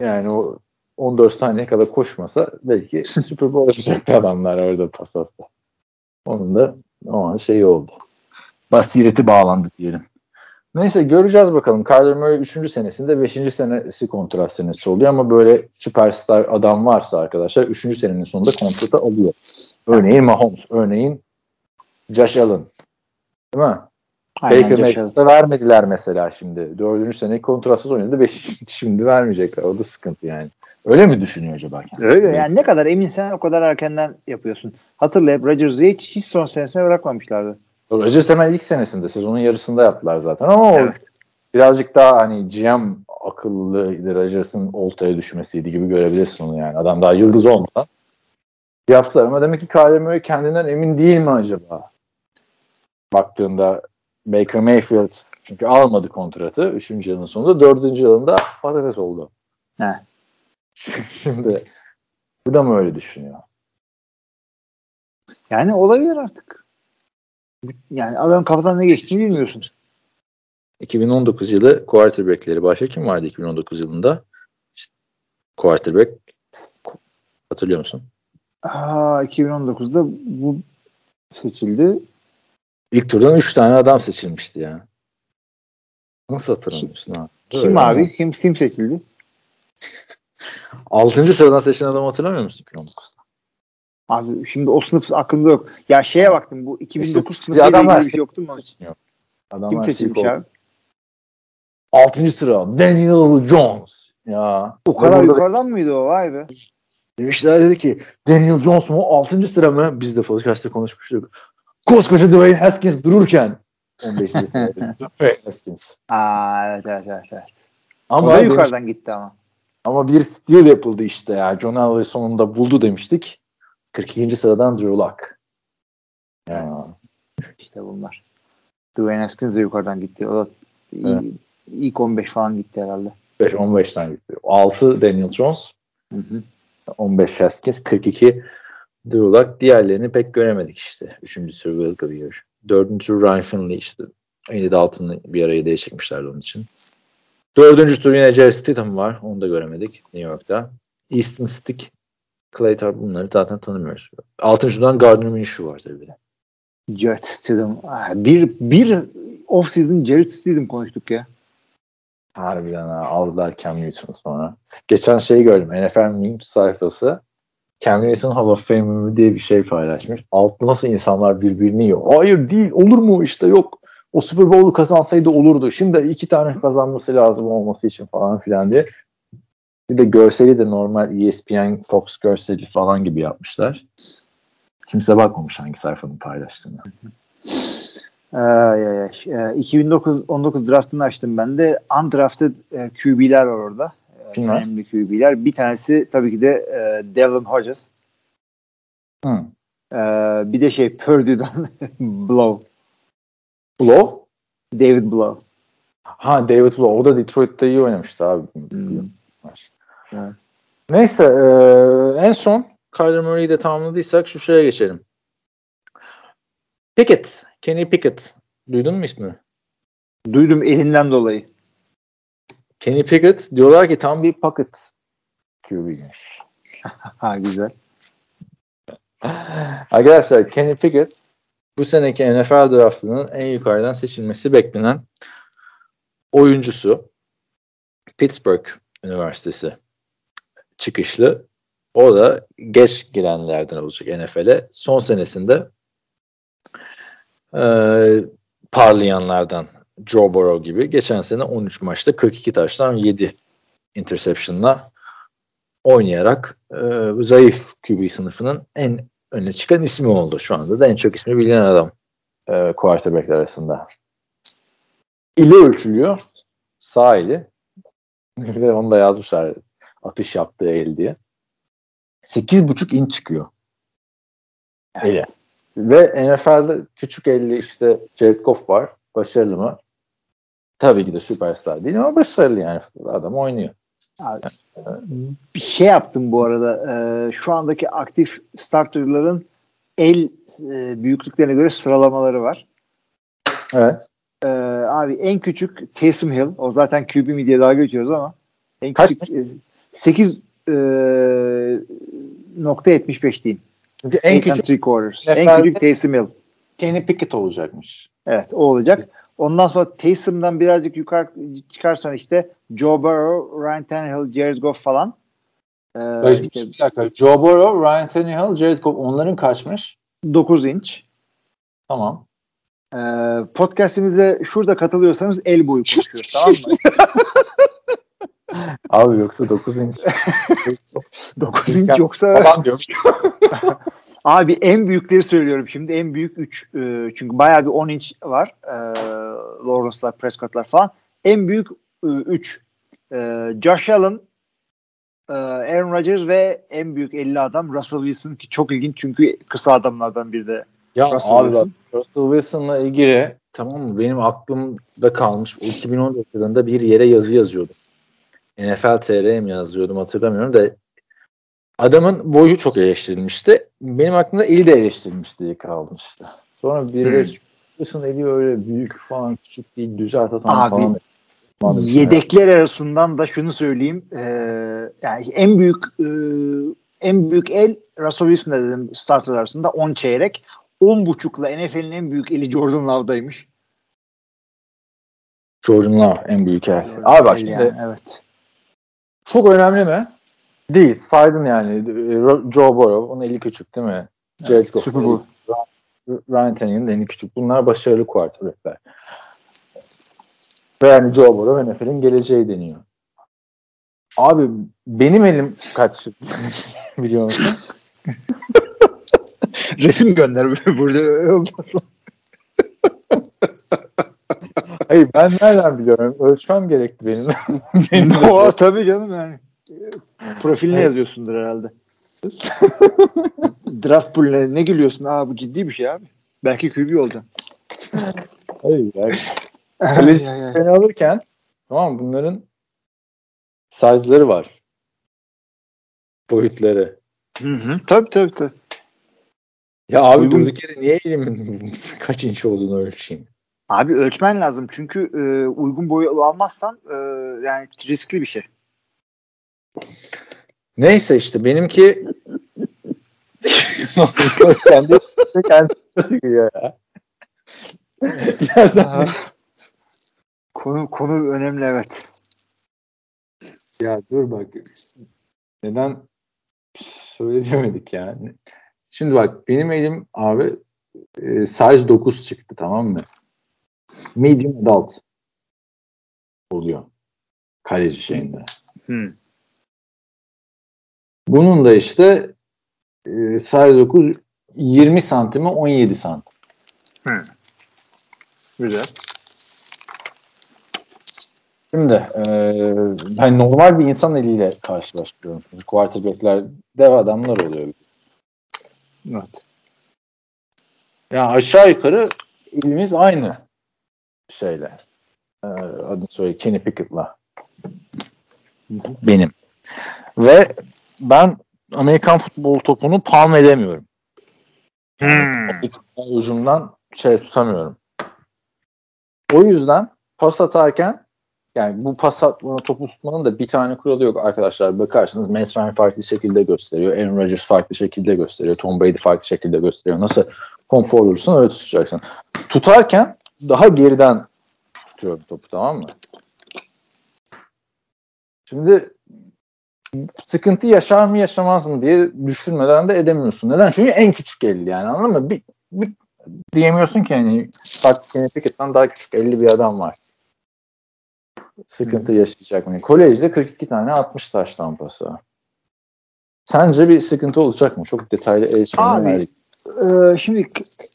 Yani o 14 saniye kadar koşmasa belki <laughs> Super Bowl yapacaktı adamlar orada pasasta. Onun da o an şey oldu. Basireti bağlandı diyelim. Neyse göreceğiz bakalım. Kyler Murray 3. senesinde 5. senesi kontrat senesi oluyor ama böyle süperstar adam varsa arkadaşlar 3. senenin sonunda kontratı alıyor. Örneğin Mahomes, örneğin Josh Allen. Değil mi? Aynen, Baker Mayfield'a vermediler mesela şimdi. Dördüncü sene kontratsız oynadı. Beşinci <laughs> şimdi vermeyecekler. O da sıkıntı yani. Öyle mi düşünüyor acaba? kendisi? Öyle yani ne kadar eminsen o kadar erkenden yapıyorsun. Hatırla hep Rodgers'ı hiç, hiç son senesine bırakmamışlardı. Rodgers hemen ilk senesinde sezonun yarısında yaptılar zaten ama o Evet. birazcık daha hani GM akıllıydı Rodgers'ın oltaya düşmesiydi gibi görebilirsin onu yani. Adam daha yıldız olmadan yaptılar ama demek ki Kyler Murray kendinden emin değil mi acaba? Baktığında Baker Mayfield çünkü almadı kontratı 3. yılın sonunda 4. yılında patates oldu. He. <laughs> Şimdi bu da mı öyle düşünüyor? Yani olabilir artık. Yani adamın kafadan ne geçtiğini bilmiyorsun. 2019 yılı quarterback'leri başka kim vardı 2019 yılında? İşte quarterback hatırlıyor musun? Aa, 2019'da bu seçildi. İlk turdan 3 tane adam seçilmişti ya. Nasıl hatırlamıyorsun ha? Kim Öyle abi? ama. Kim, kim seçildi? <laughs> 6. sıradan seçilen adamı hatırlamıyor musun 2019'da? Abi şimdi o sınıf aklımda yok. Ya şeye baktım bu 2009 İşte sınıfıyla ilgili bir şey yoktu mu? Yok. Adamlar Kim seçilmiş abi? 6. sıra Daniel Jones. Ya. O kadar yukarıdan mıydı o? Vay be. Demişler dedi ki Daniel Jones mu 6. sıra mı? Biz de podcast'ta konuşmuştuk. Koskoca Dwayne Haskins dururken 15. sırada <laughs> Dwayne Haskins. Aa evet evet evet. evet. Ama o da demiş- yukarıdan gitti ama. Ama bir steal yapıldı işte ya. John Elway sonunda buldu demiştik. 42. sıradan Drew Lock. Ya. İşte bunlar. Dwayne Haskins de yukarıdan gitti. O da iyi- Evet. ilk 15 falan gitti herhalde. 5-15'ten gitti. 6 Daniel Jones, Hı hı. 15 Haskins, 42 Drew Lock. Diğerlerini pek göremedik işte. Üçüncü Survival Career. Dördüncü Ryan Finley işte. Yine de altını bir araya değişikmişlerdi onun için. Dördüncü tur yine Jerry Stidham var. Onu da göremedik New York'ta. Easton Stick, Clay Tarp bunları zaten tanımıyoruz. Altıncı turdan Gardner Minshew var tabii de. Jared Stidham. Ah, Bir, bir off-season Jared Stidham konuştuk ya. Harbiden ha, aldılar Cam Newton'u sonra. Geçen şeyi gördüm. NFL Memes sayfası Cam Newton Hall of Fame diye bir şey paylaşmış. Altta nasıl insanlar birbirini yiyor. Hayır değil olur mu işte yok. O Super Bowl'u kazansaydı olurdu. Şimdi iki tane kazanması lazım olması için falan filan diye. Bir de görseli de normal ESPN Fox görseli falan gibi yapmışlar. Kimse bakmamış hangi sayfanın paylaştığını. Ay, ay, ay. Ee, 2019 19 draftını açtım ben de. Undrafted e, QB'ler var orada. E, Kim var? Önemli QB'ler. Bir tanesi tabii ki de e, Devlin Hodges. Hı. E, bir de şey Purdue'dan <laughs> Blow. Blow? David Blow. Ha David Blow. O da Detroit'te iyi oynamıştı abi. Hmm. Evet. Neyse e, en son Kyler Murray'i de tamamladıysak şu şeye geçelim. Pickett. Kenny Pickett. Duydun mu ismini? Duydum elinden dolayı. Kenny Pickett diyorlar ki tam bir pocket QB'ymiş. <laughs> Ha güzel. Arkadaşlar Kenny Pickett bu seneki NFL draftının en yukarıdan seçilmesi beklenen oyuncusu. Pittsburgh Üniversitesi çıkışlı. O da geç girenlerden olacak NFL'e. Son senesinde eee parlayanlardan Joe Burrow gibi geçen sene 13 maçta 42 taştan 7 interception'la oynayarak e, zayıf QB sınıfının en öne çıkan ismi oldu şu anda da en çok ismi bilinen adam e, quarterbackler arasında. İli ölçülüyor. Sağ eli. <laughs> Ve onu da yazmışlar atış yaptığı el diye. 8,5 inç çıkıyor. Eli. Ve NFL'de küçük elli işte Jared Goff var. Başarılı mı? Tabii ki de süperstar değil ama başarılı yani. Adam oynuyor. Abi, bir şey yaptım bu arada. Ee, şu andaki aktif starterların el e, büyüklüklerine göre sıralamaları var. Evet. Ee, abi en küçük Taysom Hill. O zaten QB mi diye dalga geçiyoruz ama en Kaç? küçük e, 8 e, nokta 75 diyeyim. Çünkü En küçük three quarters. En küçük Taysom Hill. Kenny Pickett olacakmış. Evet o olacak. Ondan sonra Taysom'dan birazcık yukarı çıkarsan işte Joe Burrow, Ryan Tannehill, Jared Goff falan. Ee, işte bir dakika. Joe Burrow, Ryan Tannehill, Jared Goff onların kaçmış? 9 inç. Tamam. Ee, podcastimize şurada katılıyorsanız el boyu konuşuyoruz <laughs> tamam mı? Abi yoksa 9 inç. <laughs> 9 inç yoksa falan diyormuş. <laughs> abi en büyükleri söylüyorum şimdi en büyük 3 çünkü bayağı bir 10 inç var ee, Lawrence'lar Prescott'lar falan en büyük 3 ee, Josh Allen ee, Aaron Rodgers ve en büyük 50 adam Russell Wilson ki çok ilginç çünkü kısa adamlardan biri de Ya Russell abi Wilson. bak Russell Wilson'la ilgili tamam mı benim aklımda kalmış 2014 yılında bir yere yazı yazıyordum. NFL TR'ye mi yazıyordum hatırlamıyorum da adamın boyu çok eleştirilmişti. Benim aklımda eli de eleştirilmiş diye kaldı işte. Sonra biri Hmm. Eli öyle büyük falan küçük değil düzelt atan Abi, falan. Falan Yedekler arasından da şunu söyleyeyim. Ee, yani en büyük e, en büyük el Russell Wilson dedim starter arasında 10 çeyrek. 10 buçukla NFL'in en büyük eli Jordan Love'daymış. Jordan Love en büyük el. Abi bak şimdi yani, evet. Çok önemli mi? Değil. Saydın yani. Ro- Joe Burrow. Onun eli küçük değil mi? Jared Goff. Super Bowl. Ryan Tannehill'in de eli küçük. Bunlar başarılı quarterbackler. Ve yani Joe Burrow NFL'in geleceği deniyor. Abi benim elim kaç <laughs> biliyor musun? Resim gönder <laughs> burada olmaz. <laughs> Hayır ben nereden biliyorum? Ölçmem gerekti benim. <laughs> benim o tabii canım yani. Profiline Evet. yazıyorsundur herhalde. <laughs> Draft pool'üne ne gülüyorsun? Aa bu ciddi bir şey abi. Belki QB olacaksın. Hayır. yani. <laughs> Ben alırken tamam mı? bunların size'ları var. Boyutları. Hı hı. Tabii tabii tabii. Ya abi Uygun- durduk yere niye elimin kaç inç olduğunu ölçeyim? Abi ölçmen lazım çünkü e, uygun boyu almazsan e, yani riskli bir şey. Neyse işte benimki <laughs> kendi kendi çıkıyor ya. Konu konu önemli evet. ya dur bak. Neden söyleyemedik yani? Şimdi bak benim elim abi e, size 9 çıktı tamam mı? Medium adult oluyor. Kaleci şeyinde. Hı. Bunun da işte e, size 9 20 santime 17 santim. Güzel. Şimdi e, ben normal bir insan eliyle karşılaştırıyorum. Quarterback'ler dev adamlar oluyor. Evet. Yani aşağı yukarı elimiz aynı şeyle. E, adını söyle Kenny Pickett'la. Benim. Ve ben Amerikan futbol topunu palm edemiyorum. Hmm. ucundan şey tutamıyorum. O yüzden pas atarken yani bu pas atma topu tutmanın da bir tane kuralı yok arkadaşlar. Bakarsınız Matt Ryan farklı şekilde gösteriyor. Aaron Rodgers farklı şekilde gösteriyor. Tom Brady farklı şekilde gösteriyor. Nasıl konfor olursan öyle tutacaksın. Tutarken daha geriden tutuyorum topu tamam mı? Şimdi sıkıntı yaşar mı yaşamaz mı diye düşünmeden de edemiyorsun. Neden? Çünkü en küçük elli yani anladın mı? Bir, bir diyemiyorsun ki hani bak Kenny daha küçük 50 bir adam var. Sıkıntı yaşayacak mı? Kolejde 42 tane 60 taş tampası. Sence bir sıkıntı olacak mı? Çok detaylı el Abi. Ee, şimdi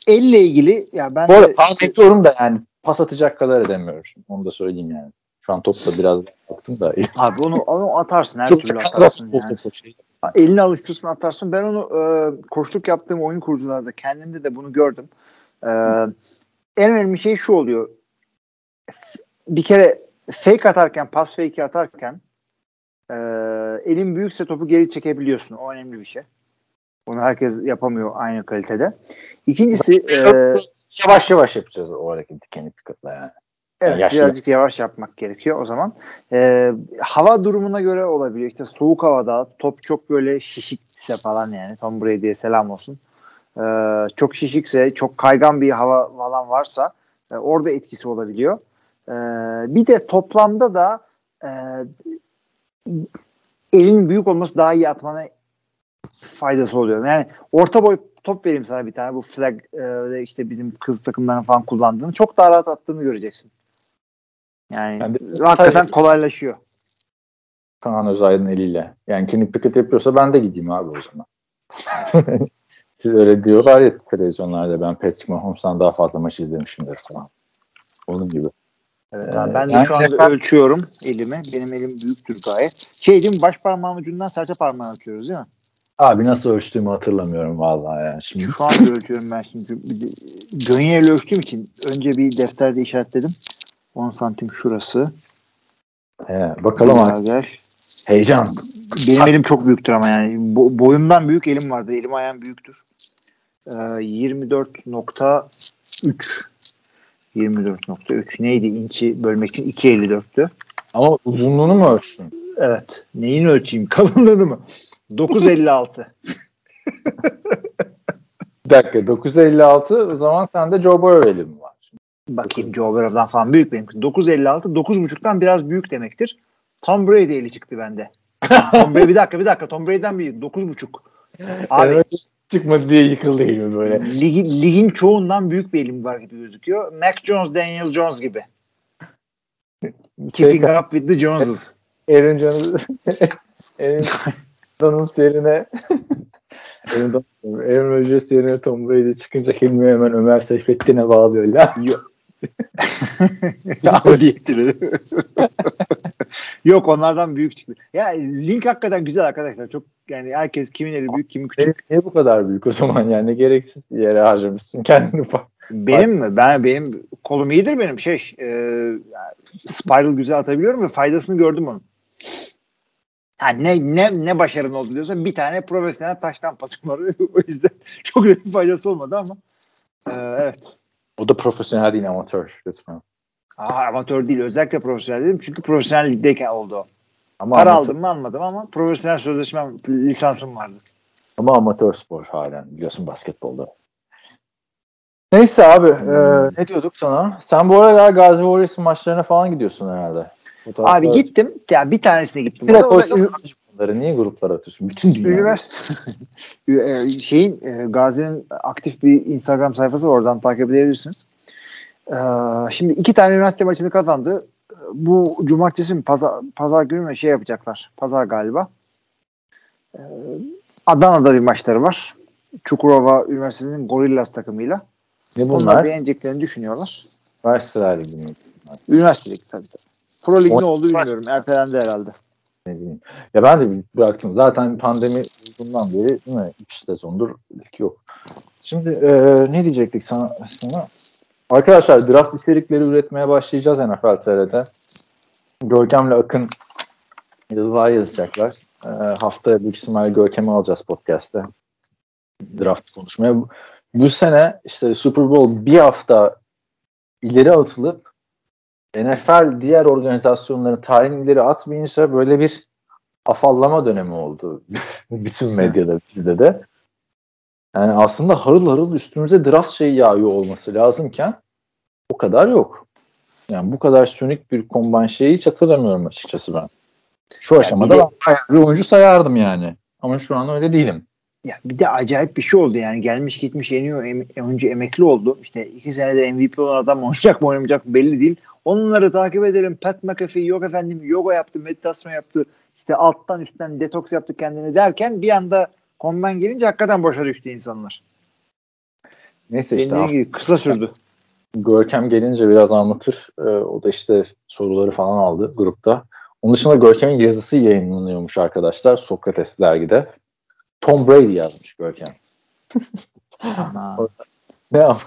elle ilgili ya ben Bu arada de pas işte- bekliyorum da yani pas atacak kadar edemiyorum. Onu da söyleyeyim yani. Şu an topla biraz baktım da. <laughs> abi onu, onu atarsın her Çok türlü çok atarsın yani. topu şey. Elini alıştırsın atarsın. Ben onu e, koçluk yaptığım oyun kurucularda kendimde de bunu gördüm. E, en önemli şey şu oluyor. Bir kere fake atarken, pas fake atarken e, elin büyükse topu geri çekebiliyorsun. O önemli bir şey. Bunu herkes yapamıyor aynı kalitede. İkincisi e, Yavaş yavaş yapacağız o hareketi Kenny Pickett'la yani. Evet yaşlı- birazcık yavaş yapmak gerekiyor o zaman. Ee, hava durumuna göre olabiliyor. İşte soğuk havada top çok böyle şişikse falan yani Tom Brady'ye selam olsun. Ee, çok şişikse, çok kaygan bir hava falan varsa e, orada etkisi olabiliyor. Ee, bir de toplamda da e, elin büyük olması daha iyi atmana faydası oluyor. Yani orta boy top vereyim sana bir tane bu flag e, işte bizim kız takımlarının falan kullandığını çok daha rahat attığını göreceksin. Yani de- hakikaten kolaylaşıyor. Kaan Özaydın eliyle. Yani Kenny Pickett yapıyorsa ben de gideyim abi o zaman. <laughs> Siz öyle diyorlar ya televizyonlarda ben Patrick Mahomes'tan daha fazla maç izlemişimdir falan. Onun gibi. Evet Ee, abi, ben de yani şu anda NFL ölçüyorum elimi. Benim elim büyüktür gayet. Şey değil mi baş parmağın ucundan serçe parmağı atıyoruz değil mi? Abi nasıl ölçtüğümü hatırlamıyorum vallahi ya. Şimdi Şu anda ölçüyorum ben şimdi. Gönyeyle ölçtüğüm için önce bir defterde işaretledim. 10 santim şurası. he, bakalım gel. Heyecan. Benim elim çok büyüktür ama yani. Bo- boyumdan büyük elim vardı. Elim ayağım büyüktür. Ee, 24.3 24.3 neydi inçi bölmek için 2.54'tü. Ama uzunluğunu mu ölçtün? Evet. Neyini ölçeyim? <laughs> Kalınlığını mı? 9.56. Bir dakika 956 o zaman sende Joe Burrow eli mi var? Bakayım Joe Burrow'dan falan büyük benimki. 9.56 9.5'tan biraz büyük demektir. Tom Brady eli çıktı bende. Tom Brady bir dakika bir dakika Tom Brady'den büyük 9.5. Abi Evet, çıkmadı diye yıkıldı elimi böyle. ligin, ligin çoğundan büyük bir elim var gibi gözüküyor. Mac Jones, Daniel Jones gibi. Keeping up with the Joneses. Aaron Jones <laughs> Aaron Donald yerine <laughs> Aaron Rodgers yerine Tom Brady çıkınca Hilmi hemen Ömer Seyfettin'e bağlıyor. La. Abiyettiri. Yok onlardan büyük çıktı. Ya link hakikaten güzel arkadaşlar. Çok yani herkes kimin eli büyük kimin küçük. Niye bu kadar büyük o zaman yani gereksiz yere harcamışsın kendini <laughs> falan. Benim mi? Ben benim kolum iyidir benim şey. E, spiral güzel atabiliyorum ve faydasını gördüm onun. Ha, ne ne ne başarın oldu diyorsa bir tane profesyonel taştan pasım var. <laughs> o yüzden çok bir faydası olmadı ama. E, evet. O da profesyonel değil amatör lütfen. Aa, amatör değil. Özellikle profesyonel dedim. Çünkü profesyonel ligdeyken oldu. Ama Para amatör, aldım mı almadım ama profesyonel sözleşmem, lisansım vardı. ama amatör spor halen biliyorsun basketbolda. Neyse abi e, ne diyorduk sana? Sen bu aralar Gazi Warriors maçlarına falan gidiyorsun herhalde. Abi gittim. Ya bir tanesine gittim. Bir O da- koşun bunları niye gruplara atıyorsun? Bütün dünya. Üniversite <laughs> e, şeyin e, Gazi'nin aktif bir Instagram sayfası var. Oradan takip edebilirsiniz. Ee, şimdi iki tane üniversite maçını kazandı. Bu cumartesi mi pazar, pazar günü mü şey yapacaklar. Pazar galiba. Ee, Adana'da bir maçları var. Çukurova Üniversitesi'nin Gorillas takımıyla. Ne Onlar bunlar? da yeneceklerini düşünüyorlar. Üniversiteler Ligi mi? Üniversite ligi tabii tabii. Pro Lig ne oldu bilmiyorum. Ertelendi herhalde. Ne bileyim. Ya ben de bıraktım. Zaten pandemi bundan beri değil mi? İki sezondur lig yok. Şimdi e, ne diyecektik sana sonra? Arkadaşlar draft içerikleri üretmeye başlayacağız NFL TR'de. Görkem'le Akın yazılar yazacaklar. E, haftaya büyük ihtimalle Görkem'i alacağız podcast'te. Draft konuşmaya. Bu sene işte Super Bowl bir hafta ileri atılıp NFL diğer organizasyonların tarihini ileri atmayınca böyle bir afallama dönemi oldu. <laughs> Bütün medyada bizde de. Yani aslında harıl harıl üstümüze draft şey yağıyor olması lazımken o kadar yok. Yani bu kadar sönük bir kombine şeyi hiç hatırlamıyorum açıkçası ben. Şu aşamada bir de- ben bir oyuncu sayardım yani. Ama şu an öyle değilim. ya bir de acayip bir şey oldu yani gelmiş gitmiş yeniyor em- oyuncu emekli oldu. İşte iki senede MVP olan adam oynayacak mı oynamayacak belli değil. Onları takip edelim. Pat McAfee yok efendim yoga yaptı, meditasyon yaptı. İşte alttan üstten detoks yaptı kendini derken bir anda komben gelince hakikaten boşa düştü insanlar. Neyse işte Dediğim gibi kısa sürdü. Görkem gelince biraz anlatır. Ee, o da işte soruları falan aldı grupta. Onun dışında Görkem'in yazısı yayınlanıyormuş arkadaşlar Sokrates dergide. Tom Brady yazmış Görkem. <laughs> ne ya?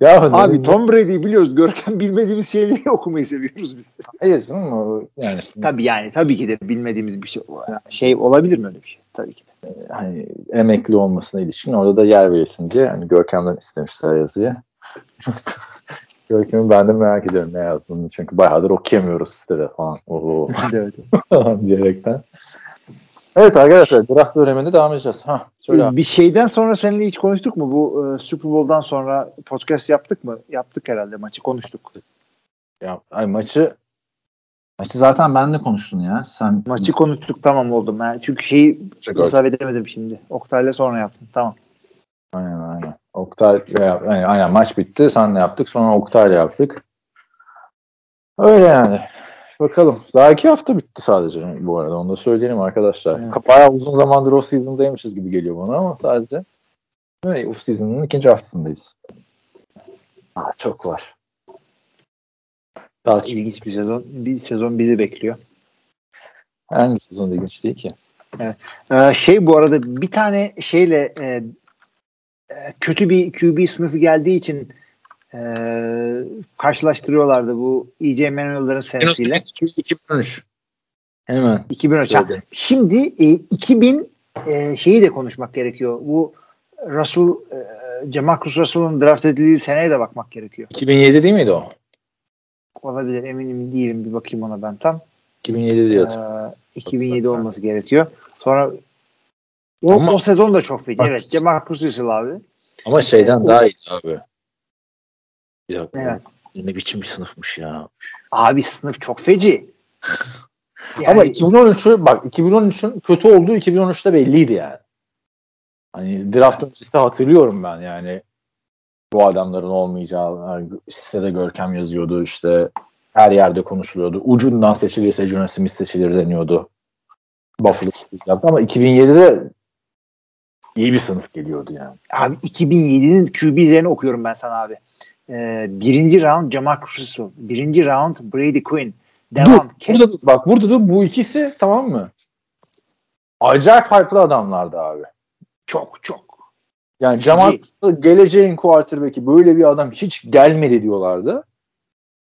ya Abi Tom Brady'yi biliyoruz. Görkem bilmediğimiz şeyleri <laughs> okumayı seviyoruz biz. Hayır canım yani Tabii yani tabii ki de bilmediğimiz bir şey şey olabilir mi öyle bir şey? Tabii ki de. hani emekli olmasına ilişkin orada da yer verilsin diye hani Görkem'den istemişler yazıyı. <laughs> Görkem'i ben de merak ediyorum ne yazdığını çünkü bayağıdır okuyamıyoruz sitede falan. Oho. evet. diyerekten. Evet arkadaşlar draft döneminde devam edeceğiz. Ha, söyle abi. Bir şeyden sonra seninle hiç konuştuk mu? Bu e, Super Bowl'dan sonra podcast yaptık mı? Yaptık herhalde maçı konuştuk. Ya, ay, maçı maçı zaten benle konuştun ya. Sen Maçı konuştuk tamam oldu. Ben çünkü şeyi Çok hesap edemedim şimdi. Oktay'la sonra yaptım. Tamam. Aynen aynen. Oktay veya, aynen, aynen maç bitti. Senle yaptık. Sonra Oktay'la yaptık. Öyle yani. Bakalım. Daha iki hafta bitti sadece bu arada. Onu da söyleyelim arkadaşlar. Evet. Bayağı uzun zamandır off season'daymışız gibi geliyor bana ama sadece evet, off season'ın ikinci haftasındayız. Aa, çok var. Daha İlginç bir sezon. Bir sezon bizi bekliyor. hangi sezon ilginç değil ki? Ee, şey bu arada bir tane şeyle e, e, kötü bir QB sınıfı geldiği için e, karşılaştırıyorlardı bu EJ Manuel'ların senesiyle. 2013. Hemen. 2003. Şöyle. Şimdi e, 2000 e, şeyi de konuşmak gerekiyor. Bu Russell e, Jamarcus Russell'ın draft edildiği seneye de bakmak gerekiyor. 2007 değil miydi o? Olabilir eminim değilim bir bakayım ona ben tam. 2007 diye hatırlıyorum. Ee, 2007 olması gerekiyor. Sonra o, Ama- o sezon da çok feci. Bak- Evet Jamarcus Russell abi. Ama şeyden daha iyi abi. Dakika. Evet. Ne biçim bir sınıfmış ya. Abi sınıf çok feci. <laughs> Ama 2013'ü bak 2013'ün kötü olduğu 2013'te belliydi yani. Hani draft öncesi hatırlıyorum ben yani bu adamların olmayacağı sitede Görkem yazıyordu işte her yerde konuşuluyordu. Ucundan seçilirse Jonas Smith seçilir deniyordu. Buffalo yaptı ama 2007'de iyi bir sınıf geliyordu yani. Abi 2007'nin QB'lerini okuyorum ben sana abi. Ee, birinci round Jamarcus Russell. Birinci round Brady Quinn. Devam. Dur, burada, bak burada da bu ikisi tamam mı? Acayip hype'lı adamlardı abi. Çok çok. Yani Jamal geleceğin quarterback'i böyle bir adam hiç gelmedi diyorlardı.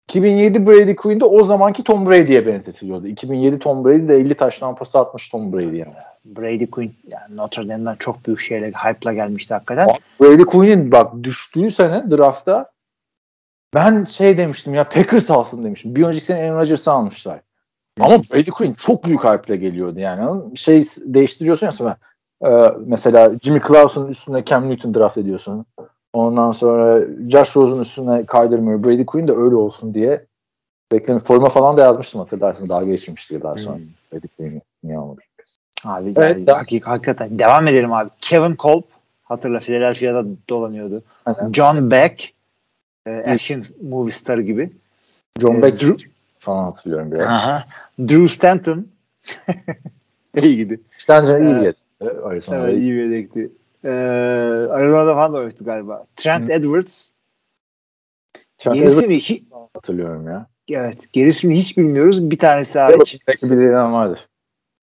2007 Brady Quinn'de o zamanki Tom Brady'ye benzetiliyordu. 2007 Tom Brady de 50 taştan pas atmış Tom Brady yani. Brady Quinn yani Notre Dame'den çok büyük şeyle hype'la gelmişti hakikaten. Brady Quinn'in bak düştüğü sene draftta ben şey demiştim ya Packers alsın demiştim. Bir önceki sene Aaron Rodgers'ı almışlar. Ama Brady Quinn çok büyük hype'la geliyordu yani. Şey değiştiriyorsun ya sonra e, mesela Jimmy Clausen'ın üstüne Cam Newton draft ediyorsun. Ondan sonra Josh Rosen üstüne Kyler Murray, Brady Quinn de öyle olsun diye beklemi forma falan da yazmıştım hatırlarsın. Daha geçmişti daha sonra. Hmm. Brady Quinn'i niye almadık? Abi Evet, yani da- hakik- hakikaten devam edelim abi. Kevin Kolb hatırla Philadelphia'da dolanıyordu. Aynen. John Beck e, action movie starı gibi. John Ee, Beck Drew- falan hatırlıyorum biraz. Aha. Drew Stanton <laughs> iyi gidi. Stanton iyi Evet. geldi. Arizona'da. Evet, iyi yedekti. Ee, Arizona'da falan da oynadı galiba. Trent Hı. Edwards. Trent Edwards Gerisini, hi- hatırlıyorum ya. evet, gerisini hiç bilmiyoruz. Bir tanesi hariç. Belki bir bilen vardır.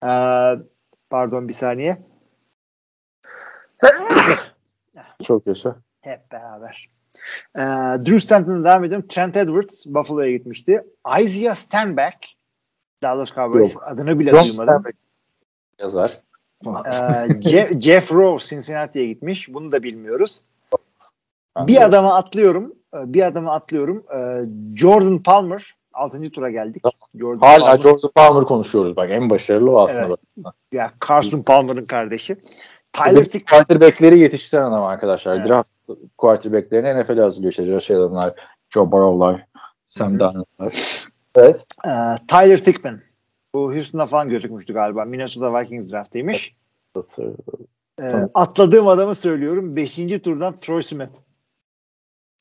Ee, pardon bir saniye. Çok yaşa. Hep beraber. Ee, Drew Stanton'la devam ediyorum. Trent Edwards Buffalo'ya gitmişti. Isaiah Stanback Dallas Cowboys Yok. adını bile John duymadım. Stanback yazar. Ee, Jeff, Jeff Rose Cincinnati'ye gitmiş. Bunu da bilmiyoruz. Ben Bir de- adama atlıyorum. Ee, Bir adama atlıyorum. Ee, Jordan Palmer 6. tura geldik. Jordan Hala Palmer. Jordan Palmer konuşuyoruz. Bak en başarılı o aslında. Evet. Ya Carson Palmer'ın kardeşi. Tyler Tick quarterback'leri yetiştiren adam arkadaşlar. Evet. Draft quarterback'lerini NFL'e hazırlıyor. İşte Josh Allen'lar, Joe Burrow'lar, Sam. Darnold'lar. Evet. Ee, Tyler Tickman. Bu Houston'da falan gözükmüştü galiba. Minnesota Vikings draftıymış. Ee, atladığım adamı söylüyorum. Beşinci turdan Troy Smith.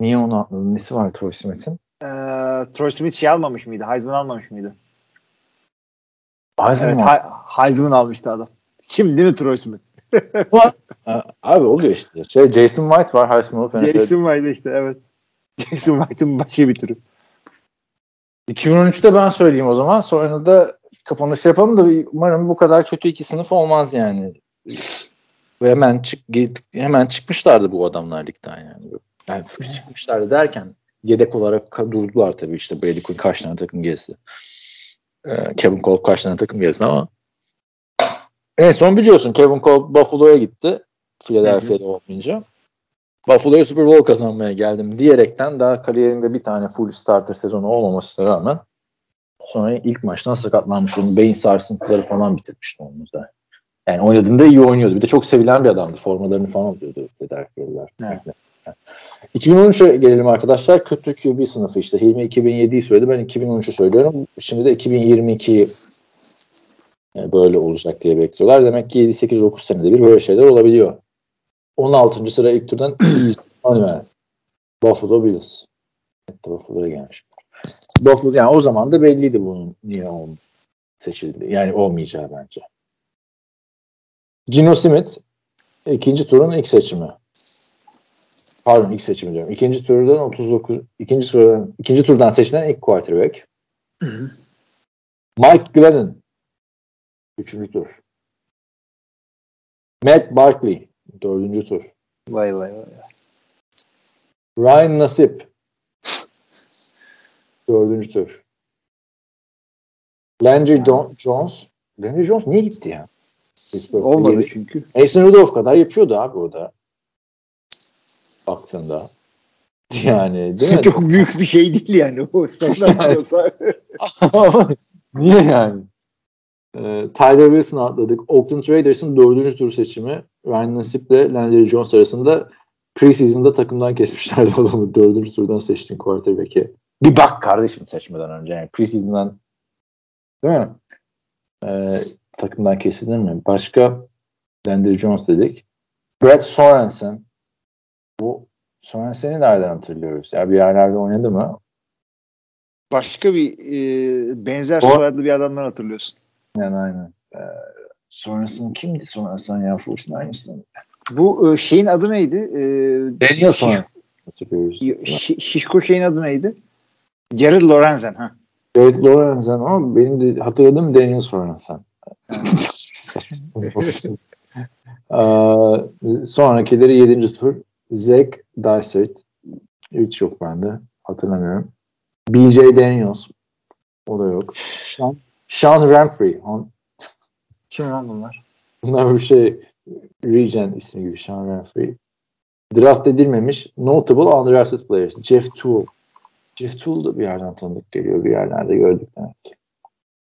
Niye onu atladın? Nesi var Troy Smith'in? Ee, Troy Smith şey almamış mıydı? Heisman almamış mıydı? Heisman Evet, Heisman almıştı adam. Kim değil mi Troy Smith? Abi oluyor işte. Şey, Jason White var olup NFL Jason White işte evet. <laughs> Jason White'ın başka bir türü. 2013'te ben söyleyeyim o zaman. Sonra da kapanış yapalım da umarım bu kadar kötü iki sınıf olmaz yani. Ve hemen çık hemen çıkmışlardı bu adamlar ligden yani. Yani çıkmışlardı derken yedek olarak durdular tabii işte Brady Quinn kaç tane takım gezdi. Ee, Kevin Kolb kaç tane takım gezdi ama en son biliyorsun Kevin Kolb Buffalo'ya gitti. Philadelphia'da olmayınca. Buffalo'ya Super Bowl kazanmaya geldim diyerekten daha kariyerinde bir tane full starter sezonu olmamasına rağmen sonra ilk maçtan sakatlanmış. Onun beyin sarsıntıları falan bitirmişti onu da. Yani oynadığında iyi oynuyordu. Bir de çok sevilen bir adamdı. Formalarını falan alıyordu tedarikliler. Evet. 2013'e gelelim arkadaşlar. Kötü QB sınıfı işte. Hilmi 2007'yi söyledi. Ben 2013'ü söylüyorum. Şimdi de 2022 e, böyle olacak diye bekliyorlar. Demek ki 7-8-9 senede bir böyle şeyler olabiliyor. 16. sıra ilk turdan <clears throat> Manuel. Buffalo Bills. Evet, Buffalo'ya gelmiş. Buffalo, yani o zaman da belliydi bunun niye olm seçildi. Yani olmayacağı bence. Gino Smith ikinci turun ilk seçimi. Pardon ilk seçimi diyorum. İkinci turdan 39 ikinci turdan ikinci turdan seçilen ilk quarterback. Mike Glennon üçüncü tur. Matt Barkley dördüncü tur. Vay vay vay. Ryan Nasip. Dördüncü tur. Landry Don- Jones. Landry Jones niye gitti ya? Olmadı yedi- çünkü. Mason Rudolph kadar yapıyordu abi o da. Baktığında. <laughs> Yani değil mi? Çok büyük bir şey değil yani. O standart. <laughs> <laughs> Ama niye yani? Ee, Tyler Wilson'ı atladık. Oakland Raiders'ın dördüncü tur seçimi Ryan Nassib ile Landry Jones arasında preseason'da takımdan kesmişlerdi <laughs> adamı. Dördüncü turdan seçtiğin quarterback'e. Bir bak kardeşim seçmeden önce. Yani preseason'dan değil mi? Ee, takımdan kesilir mi? Başka Landry Jones dedik. Brett Sorensen. Bu Sorensen'i nereden hatırlıyoruz? Ya bir yerlerde oynadı mı? Başka bir e, benzer soyadlı bir adamdan hatırlıyorsun. Yani aynen. Ee, sonrasında kimdi sonrasında ya Force'un aynısını? Bu e, şeyin adı neydi? E, Daniel sonrasında. Nasıl görüyoruz? Şi- Şişko şeyin adı neydi? Jared Lorenzen. Ha. David Lorenzen ama benim de hatırladığım Daniel Sorensen. <laughs> Ee, sonrakileri 7. tur Zach Dysert hiç yok bende. Hatırlamıyorum. BJ Daniels o da yok. Sean, Sean Ramfrey. On, Kim lan bunlar? bunlar bir şey Regen ismi gibi Sean Ramfrey. Draft edilmemiş Notable Undrafted Players. Jeff Toole. Jeff Toole da bir yerden tanıdık geliyor. Bir yerlerde gördük demek ki.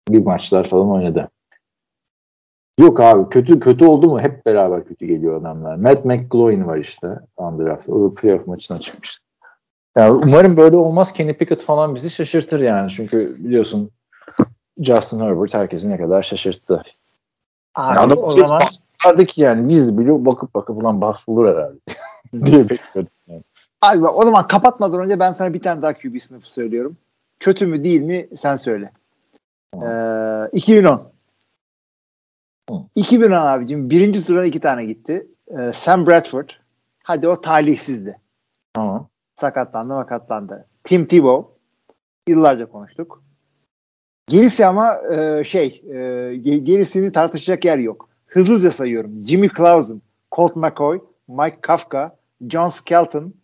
Bir maçlar falan oynadı. Yok abi kötü kötü oldu mu hep beraber kötü geliyor adamlar. Matt McGloin var işte undrafted. O da playoff maçına çıkmıştı. Yani umarım böyle olmaz. Kenny Pickett falan bizi şaşırtır yani. Çünkü biliyorsun Justin Herbert herkesi ne kadar şaşırttı. Abi, Adam o zaman vardı ki yani biz bile bakıp bakıp ulan bahs bulur herhalde <laughs> diye bekliyorduk. Yani. Abi o zaman kapatmadan önce ben sana bir tane daha QB sınıfı söylüyorum. Kötü mü değil mi sen söyle. Ee, 2010. Hı. 2010 abicim birinci turdan iki tane gitti. Ee, Sam Bradford. Hadi o talihsizdi. Tamam. Sakatlandı makatlandı. Tim Tebow. Yıllarca konuştuk. Gerisi ama e, şey e, ge- gerisini tartışacak yer yok. Hızlıca sayıyorum. Jimmy Clausen, Colt McCoy, Mike Kafka, John Skelton,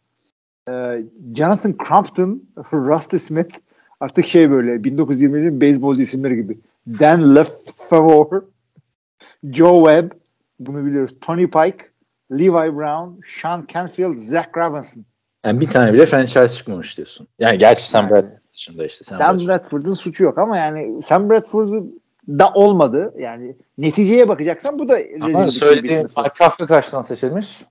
e, Jonathan Crumpton, Rusty Smith artık şey böyle 1920'lerin beyzbolcu isimleri gibi. Dan Lefevre, Joe Webb bunu biliyoruz. Tony Pike, Levi Brown, Sean Canfield, Zach Robinson. Yani bir tane bile franchise çıkmamış diyorsun. Yani gerçi Sam Bradford dışında işte. Sam, Sam Bradford. Bradford'un suçu yok ama yani Sam Bradford'u da olmadı. Yani neticeye bakacaksan bu da Ama sınıfı. Mike Kafka kaçtan seçilmiş?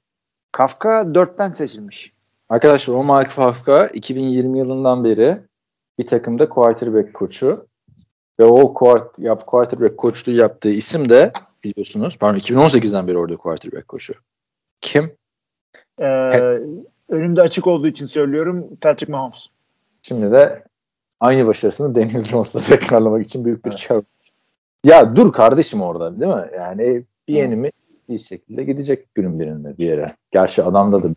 Kafka 4'ten seçilmiş. Arkadaşlar o Mike Kafka 2020 yılından beri bir takımda quarterback koçu ve o quart, yap, quarterback koçluğu yaptığı isim de biliyorsunuz. Pardon 2018'den beri orada quarterback koşuyor. Kim? Ee, önümde açık olduğu için söylüyorum Patrick Mahomes. Şimdi de aynı başarısını Daniel Jones'la <laughs> tekrarlamak için büyük bir evet. challenge. Ya dur kardeşim orada değil mi? Yani bir yenimi bir şekilde gidecek günün birinde bir yere. Gerçi adamda da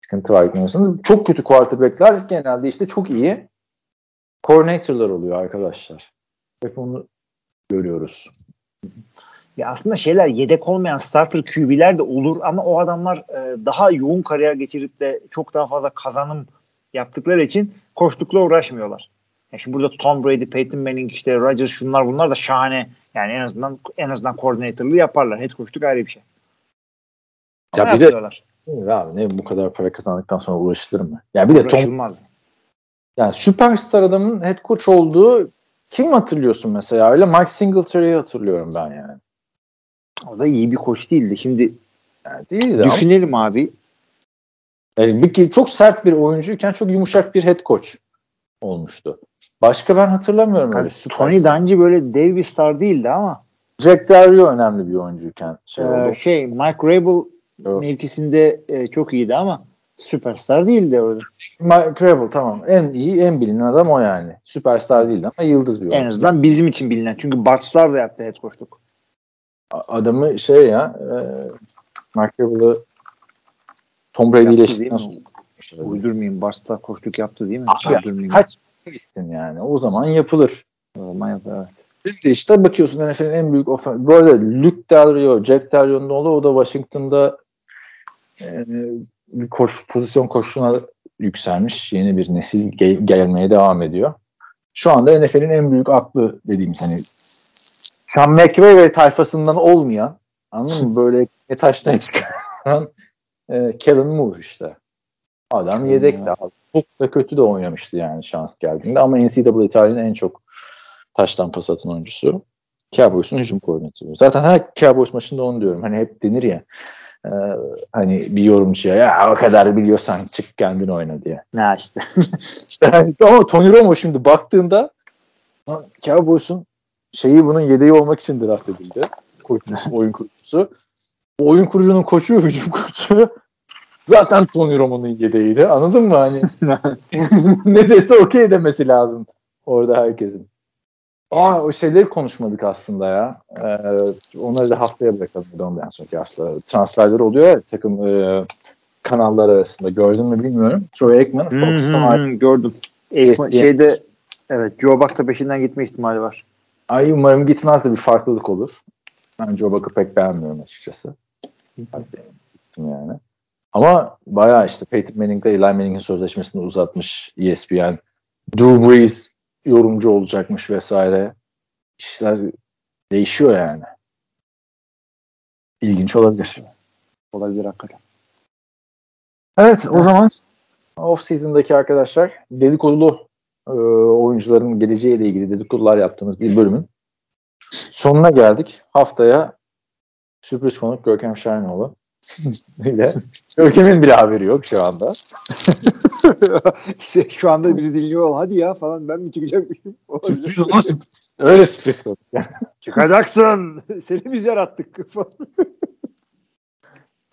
sıkıntı var gitmiyorsanız. Çok kötü quarterback'ler genelde işte çok iyi coordinator'lar oluyor arkadaşlar. Hep onu görüyoruz. Ya aslında şeyler yedek olmayan starter QB'ler de olur ama o adamlar e, daha yoğun kariyer geçirip de çok daha fazla kazanım yaptıkları için koştukla uğraşmıyorlar. Yani şimdi burada Tom Brady, Peyton Manning, işte Rodgers şunlar bunlar da şahane. Yani en azından en azından koordinatörlüğü yaparlar. Head coachluk ayrı bir şey. Ama ya bir yapıyorlar. de abi ne bu kadar para kazandıktan sonra uğraşılır mı? Ya bir de Tom yani süperstar adamın head coach olduğu kim hatırlıyorsun mesela? Öyle Mike Singletary'i hatırlıyorum ben yani. O da iyi bir koç değildi. Şimdi yani değildi düşünelim ama. abi. Yani bir, çok sert bir oyuncuyken çok yumuşak bir head coach olmuştu. Başka ben hatırlamıyorum öyle. Tony Dungy böyle dev bir star değildi ama. Jack Del Rio önemli bir oyuncuyken. Şey, ee, şey Mike Rabel evet. mevkisinde e, çok iyiydi ama süperstar değildi orada. Mike Rabel tamam. En iyi, en bilinen adam o yani. Süperstar değildi ama yıldız bir oyuncu. En azından bizim için bilinen. Çünkü Bartslar da yaptı head coachluk. Adamı şey ya e, Mike Rabel'ı Tom Brady ile eşitlikten Uydurmayayım. Bartslar koştuk yaptı değil mi? Abi, kaç gittin yani. O zaman yapılır. O zaman yapılır evet. Şimdi işte bakıyorsun NFL'in en büyük ofen. Bu arada Luke Del Rio, Jack Del Rio'nun oğlu o da Washington'da e, bir koş, pozisyon koşusuna yükselmiş. Yeni bir nesil gel- gelmeye devam ediyor. Şu anda NFL'in en büyük aklı dediğim hani Sean McVay ve tayfasından olmayan anladın mı? Böyle <laughs> ne taştan çıkaran e, Kellen Moore işte. Adam yedek de. Çok da kötü de oynamıştı yani şans geldiğinde ama NCAA tarihinin en çok taştan pas atan oyuncusu. Cowboys'un hücum koordinatörü. Zaten her Cowboys maçında onu diyorum. Hani hep denir ya e, hani bir yorumcuya ya o kadar biliyorsan çık kendin oyna diye. Ne işte. <laughs> yani, ama Tony Romo şimdi baktığında Cowboys'un şeyi bunun yedeği olmak için draft edildi. <laughs> oyun kurucusu. oyun kurucunun koçu, <laughs> hücum koçu zaten Tony Romo'nun yedeğiydi. Anladın mı? Hani <laughs> ne dese okey demesi lazım orada herkesin. Aa o şeyleri konuşmadık aslında ya. Ee, onları da haftaya bırakalım. Ondan sonraki hafta. Transferler oluyor ya takım e, kanallar arasında. Gördün mü bilmiyorum. Troy Aikman Fox'tan gördüm. Aikman, şeyde evet Joe Buck da peşinden gitme ihtimali var. Ay umarım gitmez de bir farklılık olur. Ben Joe Buck'ı pek beğenmiyorum açıkçası. yani. Ama bayağı işte Peyton Manning ile Eli Manning'in sözleşmesini uzatmış ESPN. Drew Brees yorumcu olacakmış vesaire. İşler değişiyor yani. İlginç olabilir. Olabilir hakikaten. Evet o zaman off season'daki arkadaşlar dedikodulu e, oyuncuların geleceğiyle ilgili dedikodular yaptığımız bir bölümün sonuna geldik. Haftaya sürpriz konuk Görkem Şahinoğlu <laughs> ile Görkem'in bile haberi yok şu anda. <laughs> şu anda bizi dinliyor. Hadi ya falan ben mi çıkacakmışım? <laughs> Sürpriz nasıl? Öyle sürpriz konuk. Çıkacaksın. Seni biz yarattık.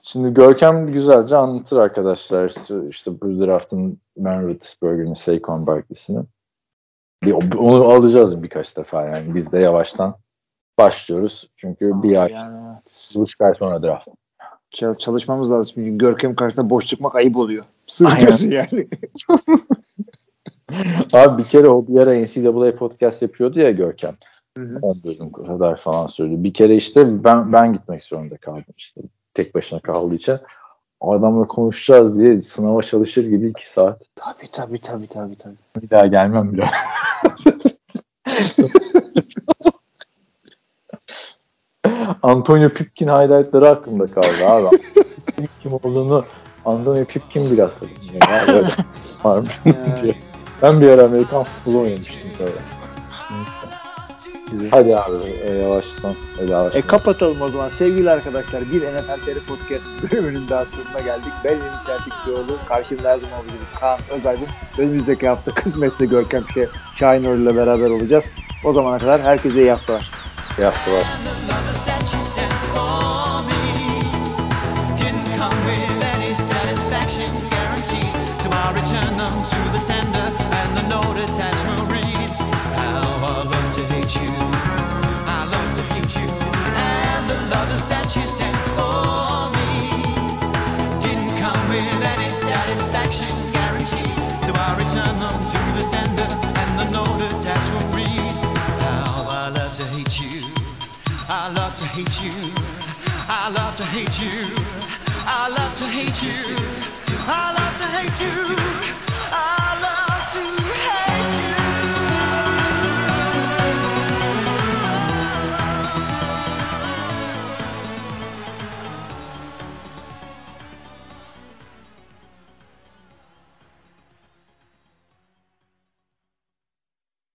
Şimdi Görkem güzelce anlatır arkadaşlar. İşte bu draftın Ben Roethlisberger'in Saquon Barkley'sini. Onu alacağız birkaç defa yani. Biz de yavaştan başlıyoruz. Çünkü Aa, bir ay, yani, buçuk ay sonra draft. Çalışmamız lazım. Çünkü Görkem karşısında boş çıkmak ayıp oluyor. Sırtıyorsun yani. <laughs> Abi bir kere o bir ara NCAA podcast yapıyordu ya Görkem. Hı hı. 10 bölüm kadar falan söylüyor. Bir kere işte ben ben gitmek zorunda kaldım işte. Tek başına kaldığı için. Adamla konuşacağız diye sınava çalışır gibi iki saat. Tabii tabii tabii tabii. tabii. Bir daha gelmem bile. <laughs> Antonio Pipkin highlightları aklımda kaldı abi. kim olduğunu Antonio Pipkin bile hatırladım. Yani <laughs> varmış. ben bir ara Amerikan futbolu oynamıştım böyle. Hadi abi e, yavaştan yavaştan. E kapatalım o zaman. Sevgili arkadaşlar bir NFL TR Podcast <laughs> bölümünün daha sonuna geldik. Ben Emin Kertikçioğlu. Karşımda her zaman olduğu gibi Kaan Özaydın. Önümüzdeki hafta <laughs> kısmetse Görkem şey, Şahinor ile beraber olacağız. O zamana kadar herkese iyi haftalar. İyi haftalar. I love to hate you. I love to hate you. I love to hate you. I love to hate you.